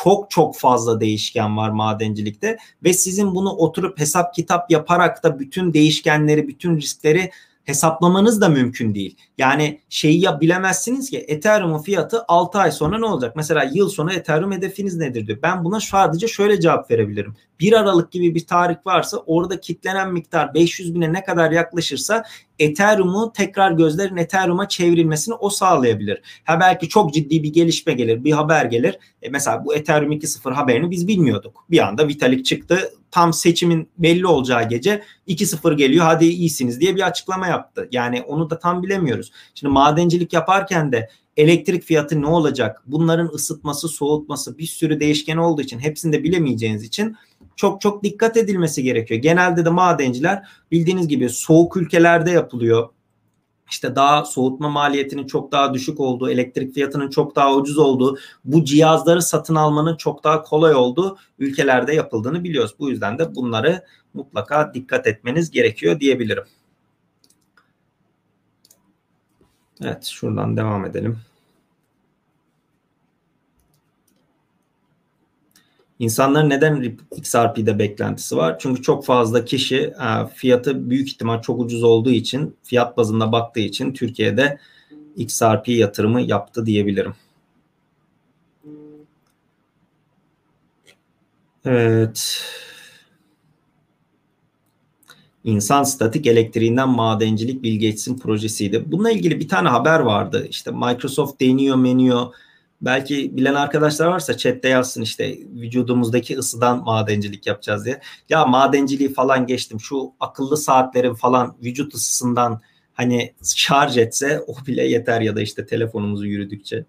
çok çok fazla değişken var madencilikte ve sizin bunu oturup hesap kitap yaparak da bütün değişkenleri, bütün riskleri hesaplamanız da mümkün değil. Yani şeyi ya bilemezsiniz ki Ethereum'un fiyatı 6 ay sonra ne olacak? Mesela yıl sonu Ethereum hedefiniz nedir diyor. Ben buna sadece şöyle cevap verebilirim. 1 Aralık gibi bir tarih varsa orada kitlenen miktar 500 bine ne kadar yaklaşırsa Ethereum'u tekrar gözlerin Ethereum'a çevrilmesini o sağlayabilir. Ha belki çok ciddi bir gelişme gelir, bir haber gelir. E mesela bu Ethereum 2.0 haberini biz bilmiyorduk. Bir anda Vitalik çıktı. Tam seçimin belli olacağı gece 2.0 geliyor hadi iyisiniz diye bir açıklama yaptı. Yani onu da tam bilemiyoruz. Şimdi madencilik yaparken de elektrik fiyatı ne olacak? Bunların ısıtması, soğutması bir sürü değişken olduğu için hepsini de bilemeyeceğiniz için çok çok dikkat edilmesi gerekiyor. Genelde de madenciler bildiğiniz gibi soğuk ülkelerde yapılıyor. İşte daha soğutma maliyetinin çok daha düşük olduğu, elektrik fiyatının çok daha ucuz olduğu, bu cihazları satın almanın çok daha kolay olduğu ülkelerde yapıldığını biliyoruz. Bu yüzden de bunları mutlaka dikkat etmeniz gerekiyor diyebilirim. Evet şuradan devam edelim. İnsanların neden XRP'de beklentisi var? Çünkü çok fazla kişi e, fiyatı büyük ihtimal çok ucuz olduğu için, fiyat bazında baktığı için Türkiye'de XRP yatırımı yaptı diyebilirim. Evet. İnsan statik elektriğinden madencilik Bill Gates'in projesiydi. Bununla ilgili bir tane haber vardı. İşte Microsoft deniyor meniyor. Belki bilen arkadaşlar varsa chatte yazsın işte vücudumuzdaki ısıdan madencilik yapacağız diye. Ya madenciliği falan geçtim. Şu akıllı saatlerin falan vücut ısısından hani şarj etse o bile yeter ya da işte telefonumuzu yürüdükçe.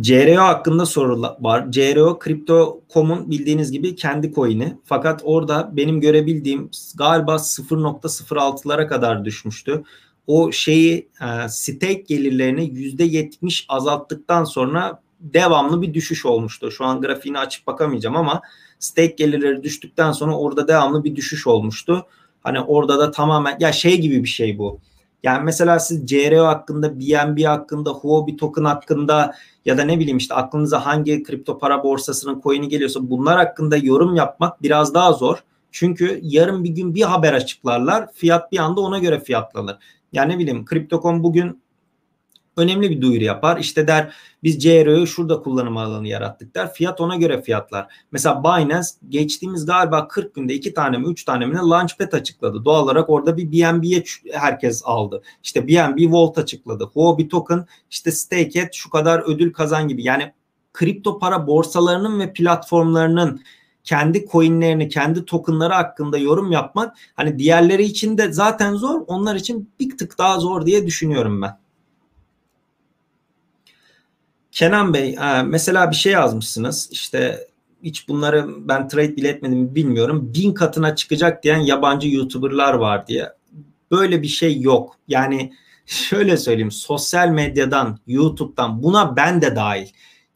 CRO hakkında sorular var. CRO Crypto.com'un bildiğiniz gibi kendi coin'i. Fakat orada benim görebildiğim galiba 0.06'lara kadar düşmüştü. O şeyi e, stake gelirlerini %70 azalttıktan sonra devamlı bir düşüş olmuştu. Şu an grafiğini açıp bakamayacağım ama stake gelirleri düştükten sonra orada devamlı bir düşüş olmuştu. Hani orada da tamamen ya şey gibi bir şey bu. Yani mesela siz CRO hakkında, BNB hakkında, Huobi token hakkında ya da ne bileyim işte aklınıza hangi kripto para borsasının coin'i geliyorsa bunlar hakkında yorum yapmak biraz daha zor. Çünkü yarın bir gün bir haber açıklarlar. Fiyat bir anda ona göre fiyatlanır. Yani ne bileyim Crypto.com bugün önemli bir duyuru yapar. İşte der biz CRO'yu şurada kullanım alanı yarattık der. Fiyat ona göre fiyatlar. Mesela Binance geçtiğimiz galiba 40 günde 2 tane mi 3 tane mi Launchpad açıkladı. Doğal olarak orada bir BNB'ye herkes aldı. İşte BNB Vault açıkladı. Huobi Token işte stake şu kadar ödül kazan gibi. Yani kripto para borsalarının ve platformlarının kendi coinlerini, kendi tokenları hakkında yorum yapmak hani diğerleri için de zaten zor. Onlar için bir tık daha zor diye düşünüyorum ben. Kenan Bey e, mesela bir şey yazmışsınız işte hiç bunları ben trade bile etmedim bilmiyorum. Bin katına çıkacak diyen yabancı YouTuber'lar var diye. Böyle bir şey yok. Yani şöyle söyleyeyim sosyal medyadan, YouTube'dan buna ben de dahil.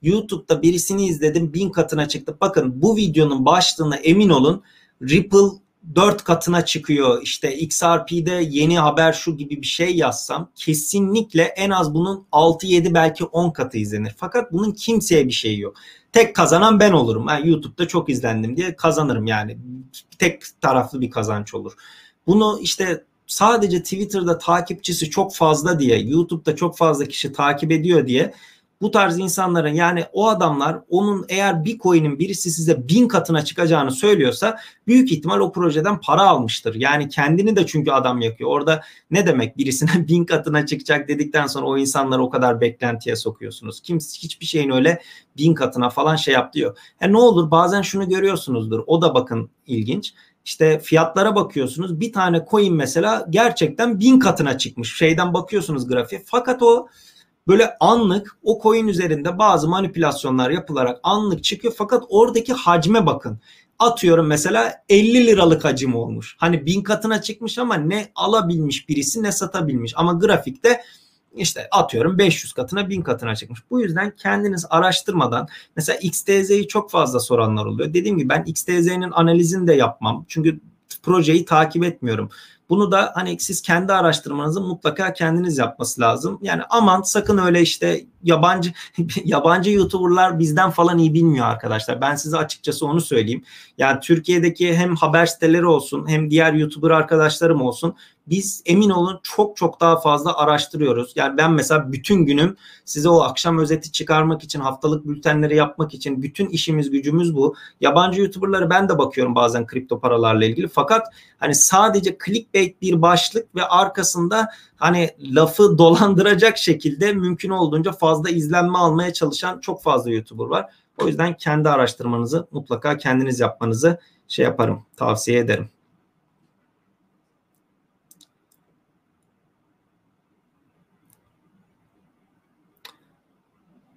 YouTube'da birisini izledim bin katına çıktı. Bakın bu videonun başlığına emin olun Ripple 4 katına çıkıyor. İşte XRP'de yeni haber şu gibi bir şey yazsam kesinlikle en az bunun 6-7 belki 10 katı izlenir. Fakat bunun kimseye bir şeyi yok. Tek kazanan ben olurum. Ben YouTube'da çok izlendim diye kazanırım yani. Tek taraflı bir kazanç olur. Bunu işte sadece Twitter'da takipçisi çok fazla diye, YouTube'da çok fazla kişi takip ediyor diye bu tarz insanların yani o adamlar onun eğer bir coin'in birisi size bin katına çıkacağını söylüyorsa büyük ihtimal o projeden para almıştır. Yani kendini de çünkü adam yakıyor. Orada ne demek birisine bin katına çıkacak dedikten sonra o insanları o kadar beklentiye sokuyorsunuz. Kimse hiçbir şeyin öyle bin katına falan şey yap diyor. E ne olur bazen şunu görüyorsunuzdur. O da bakın ilginç. İşte fiyatlara bakıyorsunuz. Bir tane coin mesela gerçekten bin katına çıkmış. Şeyden bakıyorsunuz grafiğe. Fakat o böyle anlık o coin üzerinde bazı manipülasyonlar yapılarak anlık çıkıyor fakat oradaki hacme bakın. Atıyorum mesela 50 liralık hacim olmuş. Hani bin katına çıkmış ama ne alabilmiş birisi ne satabilmiş. Ama grafikte işte atıyorum 500 katına 1000 katına çıkmış. Bu yüzden kendiniz araştırmadan mesela XTZ'yi çok fazla soranlar oluyor. Dediğim gibi ben XTZ'nin analizini de yapmam. Çünkü projeyi takip etmiyorum. Bunu da hani siz kendi araştırmanızı mutlaka kendiniz yapması lazım. Yani aman sakın öyle işte yabancı yabancı YouTuber'lar bizden falan iyi bilmiyor arkadaşlar. Ben size açıkçası onu söyleyeyim. Yani Türkiye'deki hem haber siteleri olsun hem diğer YouTuber arkadaşlarım olsun biz emin olun çok çok daha fazla araştırıyoruz. Yani ben mesela bütün günüm size o akşam özeti çıkarmak için, haftalık bültenleri yapmak için bütün işimiz gücümüz bu. Yabancı YouTuber'ları ben de bakıyorum bazen kripto paralarla ilgili. Fakat hani sadece clickbait bir başlık ve arkasında hani lafı dolandıracak şekilde mümkün olduğunca fazla izlenme almaya çalışan çok fazla YouTuber var. O yüzden kendi araştırmanızı mutlaka kendiniz yapmanızı şey yaparım, tavsiye ederim.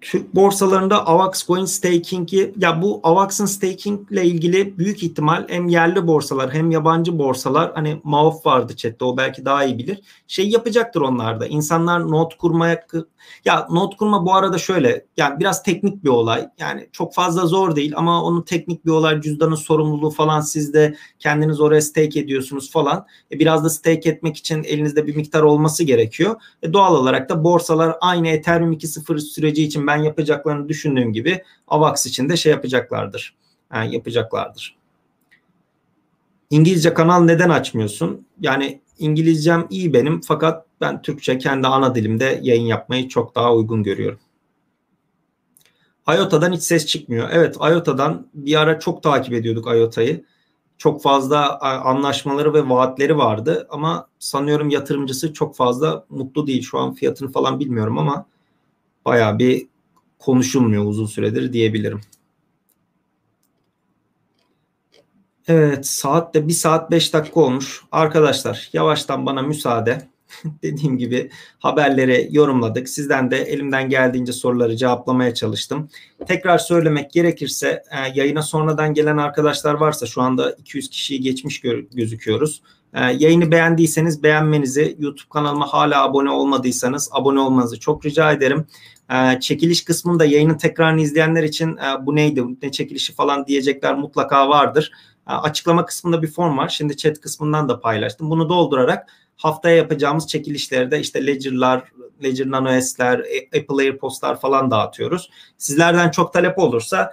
Türk borsalarında AVAX Coin Staking'i ya bu AVAX'ın staking ile ilgili büyük ihtimal hem yerli borsalar hem yabancı borsalar hani Mauf vardı chatte o belki daha iyi bilir. Şey yapacaktır onlarda. İnsanlar not kurmaya ya not kurma bu arada şöyle yani biraz teknik bir olay. Yani çok fazla zor değil ama onun teknik bir olay cüzdanın sorumluluğu falan siz de kendiniz oraya stake ediyorsunuz falan. E biraz da stake etmek için elinizde bir miktar olması gerekiyor. E doğal olarak da borsalar aynı Ethereum 2.0 süreci için ben yapacaklarını düşündüğüm gibi AVAX için de şey yapacaklardır. Yani yapacaklardır. İngilizce kanal neden açmıyorsun? Yani İngilizcem iyi benim fakat ben Türkçe kendi ana dilimde yayın yapmayı çok daha uygun görüyorum. IOTA'dan hiç ses çıkmıyor. Evet IOTA'dan bir ara çok takip ediyorduk IOTA'yı. Çok fazla anlaşmaları ve vaatleri vardı ama sanıyorum yatırımcısı çok fazla mutlu değil. Şu an fiyatını falan bilmiyorum ama baya bir konuşulmuyor uzun süredir diyebilirim. Evet saatte bir saat beş dakika olmuş. Arkadaşlar yavaştan bana müsaade. Dediğim gibi haberleri yorumladık. Sizden de elimden geldiğince soruları cevaplamaya çalıştım. Tekrar söylemek gerekirse e, yayına sonradan gelen arkadaşlar varsa şu anda 200 kişiyi geçmiş gözüküyoruz. E, yayını beğendiyseniz beğenmenizi, YouTube kanalıma hala abone olmadıysanız abone olmanızı çok rica ederim. E, çekiliş kısmında yayının tekrarını izleyenler için bu neydi, ne çekilişi falan diyecekler mutlaka vardır. Açıklama kısmında bir form var. Şimdi chat kısmından da paylaştım. Bunu doldurarak haftaya yapacağımız çekilişlerde işte Ledger'lar, Ledger Nano S'ler, e, Apple AirPods'lar falan dağıtıyoruz. Sizlerden çok talep olursa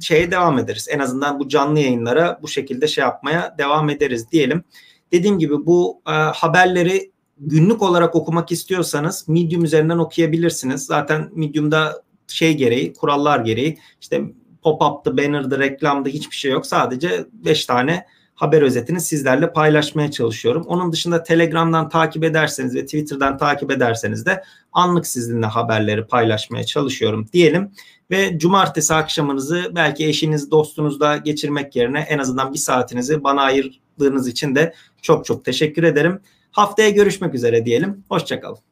şeye devam ederiz. En azından bu canlı yayınlara bu şekilde şey yapmaya devam ederiz diyelim. Dediğim gibi bu e, haberleri günlük olarak okumak istiyorsanız Medium üzerinden okuyabilirsiniz. Zaten Medium'da şey gereği, kurallar gereği işte pop-up'tı, banner'dı, reklamdı hiçbir şey yok. Sadece 5 tane haber özetini sizlerle paylaşmaya çalışıyorum. Onun dışında Telegram'dan takip ederseniz ve Twitter'dan takip ederseniz de anlık sizinle haberleri paylaşmaya çalışıyorum diyelim. Ve cumartesi akşamınızı belki eşiniz, dostunuzla geçirmek yerine en azından bir saatinizi bana ayırdığınız için de çok çok teşekkür ederim. Haftaya görüşmek üzere diyelim. Hoşçakalın.